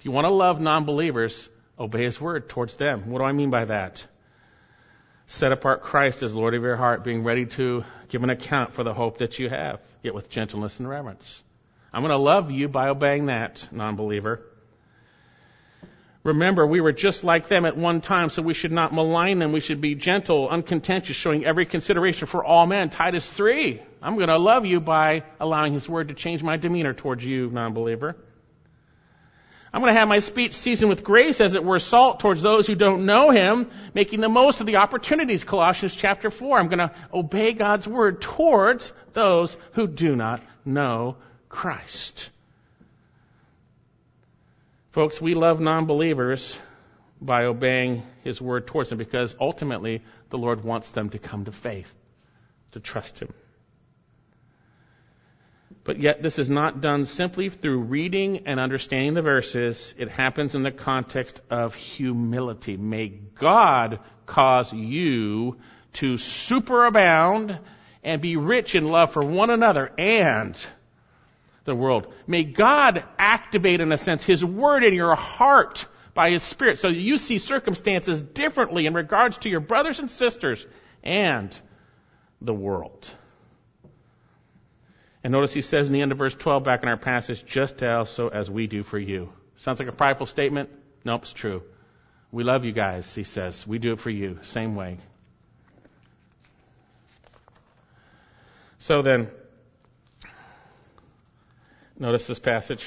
If you want to love non-believers, obey His word towards them. What do I mean by that? Set apart Christ as Lord of your heart, being ready to give an account for the hope that you have, yet with gentleness and reverence. I'm going to love you by obeying that, non-believer. Remember, we were just like them at one time, so we should not malign them. We should be gentle, uncontentious, showing every consideration for all men. Titus 3. I'm going to love you by allowing His Word to change my demeanor towards you, non-believer. I'm going to have my speech seasoned with grace, as it were salt towards those who don't know Him, making the most of the opportunities, Colossians chapter 4. I'm going to obey God's Word towards those who do not know Christ. Folks, we love non-believers by obeying His word towards them because ultimately the Lord wants them to come to faith, to trust Him. But yet this is not done simply through reading and understanding the verses. It happens in the context of humility. May God cause you to superabound and be rich in love for one another and the world. May God activate, in a sense, His Word in your heart by His Spirit so you see circumstances differently in regards to your brothers and sisters and the world. And notice he says in the end of verse 12 back in our passage, just also as we do for you. Sounds like a prideful statement? Nope, it's true. We love you guys, he says. We do it for you. Same way. So then, Notice this passage.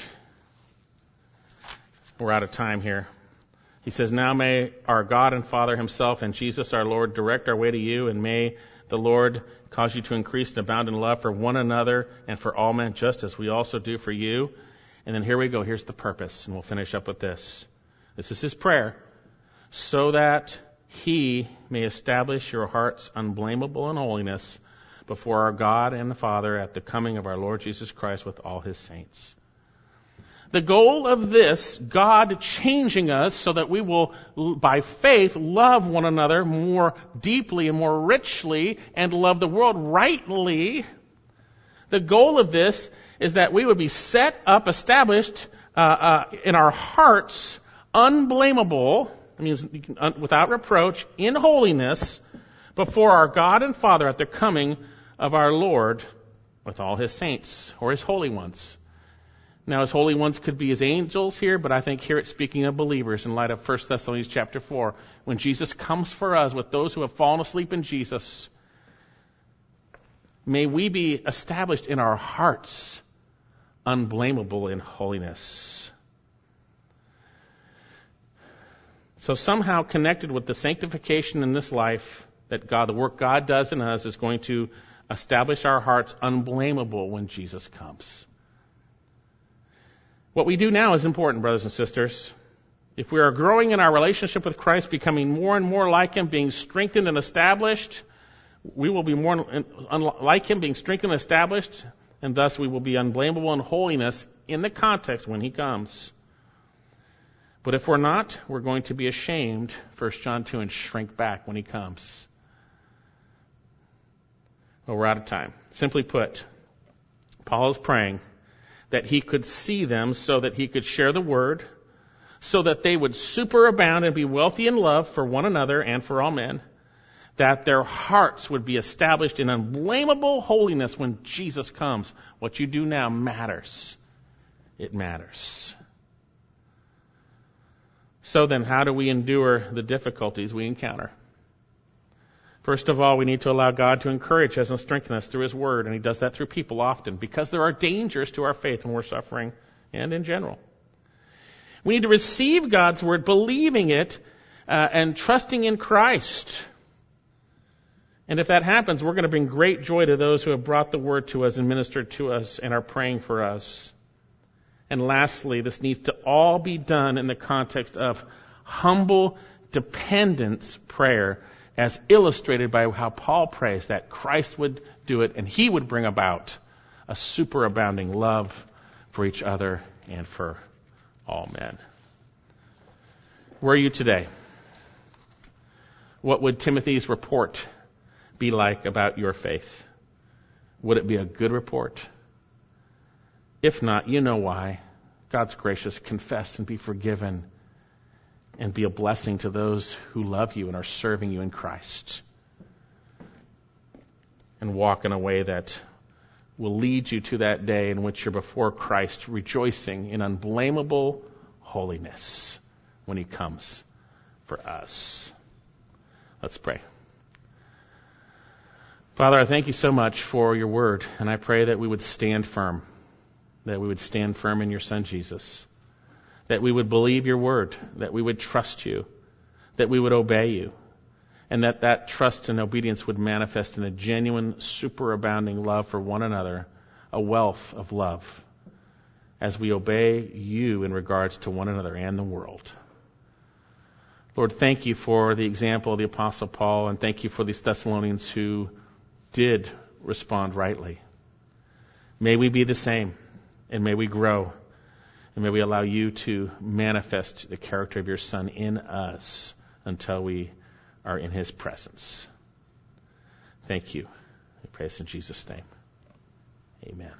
We're out of time here. He says, Now may our God and Father Himself and Jesus our Lord direct our way to you, and may the Lord cause you to increase and abound in love for one another and for all men, just as we also do for you. And then here we go. Here's the purpose, and we'll finish up with this. This is His prayer. So that He may establish your hearts unblameable in holiness before our God and the Father at the coming of our Lord Jesus Christ with all his saints. The goal of this, God changing us so that we will, by faith, love one another more deeply and more richly and love the world rightly. The goal of this is that we would be set up, established uh, uh, in our hearts, unblameable, I mean, without reproach, in holiness, before our God and Father at the coming of our Lord with all his saints or his holy ones. Now, his holy ones could be his angels here, but I think here it's speaking of believers in light of 1 Thessalonians chapter 4. When Jesus comes for us with those who have fallen asleep in Jesus, may we be established in our hearts unblameable in holiness. So somehow connected with the sanctification in this life that God, the work God does in us is going to establish our hearts unblameable when Jesus comes. What we do now is important, brothers and sisters. If we are growing in our relationship with Christ, becoming more and more like Him, being strengthened and established, we will be more like Him, being strengthened and established, and thus we will be unblameable in holiness in the context when He comes. But if we're not, we're going to be ashamed, 1 John 2, and shrink back when He comes. Well, we're out of time. Simply put, Paul is praying that he could see them so that he could share the word, so that they would superabound and be wealthy in love for one another and for all men, that their hearts would be established in unblameable holiness when Jesus comes. What you do now matters. It matters. So then, how do we endure the difficulties we encounter? First of all, we need to allow God to encourage us and strengthen us through His Word, and He does that through people often because there are dangers to our faith when we're suffering and in general. We need to receive God's Word, believing it, uh, and trusting in Christ. And if that happens, we're going to bring great joy to those who have brought the Word to us and ministered to us and are praying for us. And lastly, this needs to all be done in the context of humble dependence prayer as illustrated by how Paul prays that Christ would do it and he would bring about a superabounding love for each other and for all men. Where are you today? What would Timothy's report be like about your faith? Would it be a good report? If not, you know why. God's gracious. Confess and be forgiven and be a blessing to those who love you and are serving you in Christ. And walk in a way that will lead you to that day in which you're before Christ, rejoicing in unblameable holiness when He comes for us. Let's pray. Father, I thank you so much for your word, and I pray that we would stand firm, that we would stand firm in your Son Jesus, that we would believe your word, that we would trust you, that we would obey you, and that that trust and obedience would manifest in a genuine, superabounding love for one another, a wealth of love, as we obey you in regards to one another and the world. Lord, thank you for the example of the Apostle Paul, and thank you for these Thessalonians who did respond rightly. May we be the same, and may we grow, and may we allow you to manifest the character of your Son in us until we are in his presence. Thank you. I pray this in Jesus' name. Amen.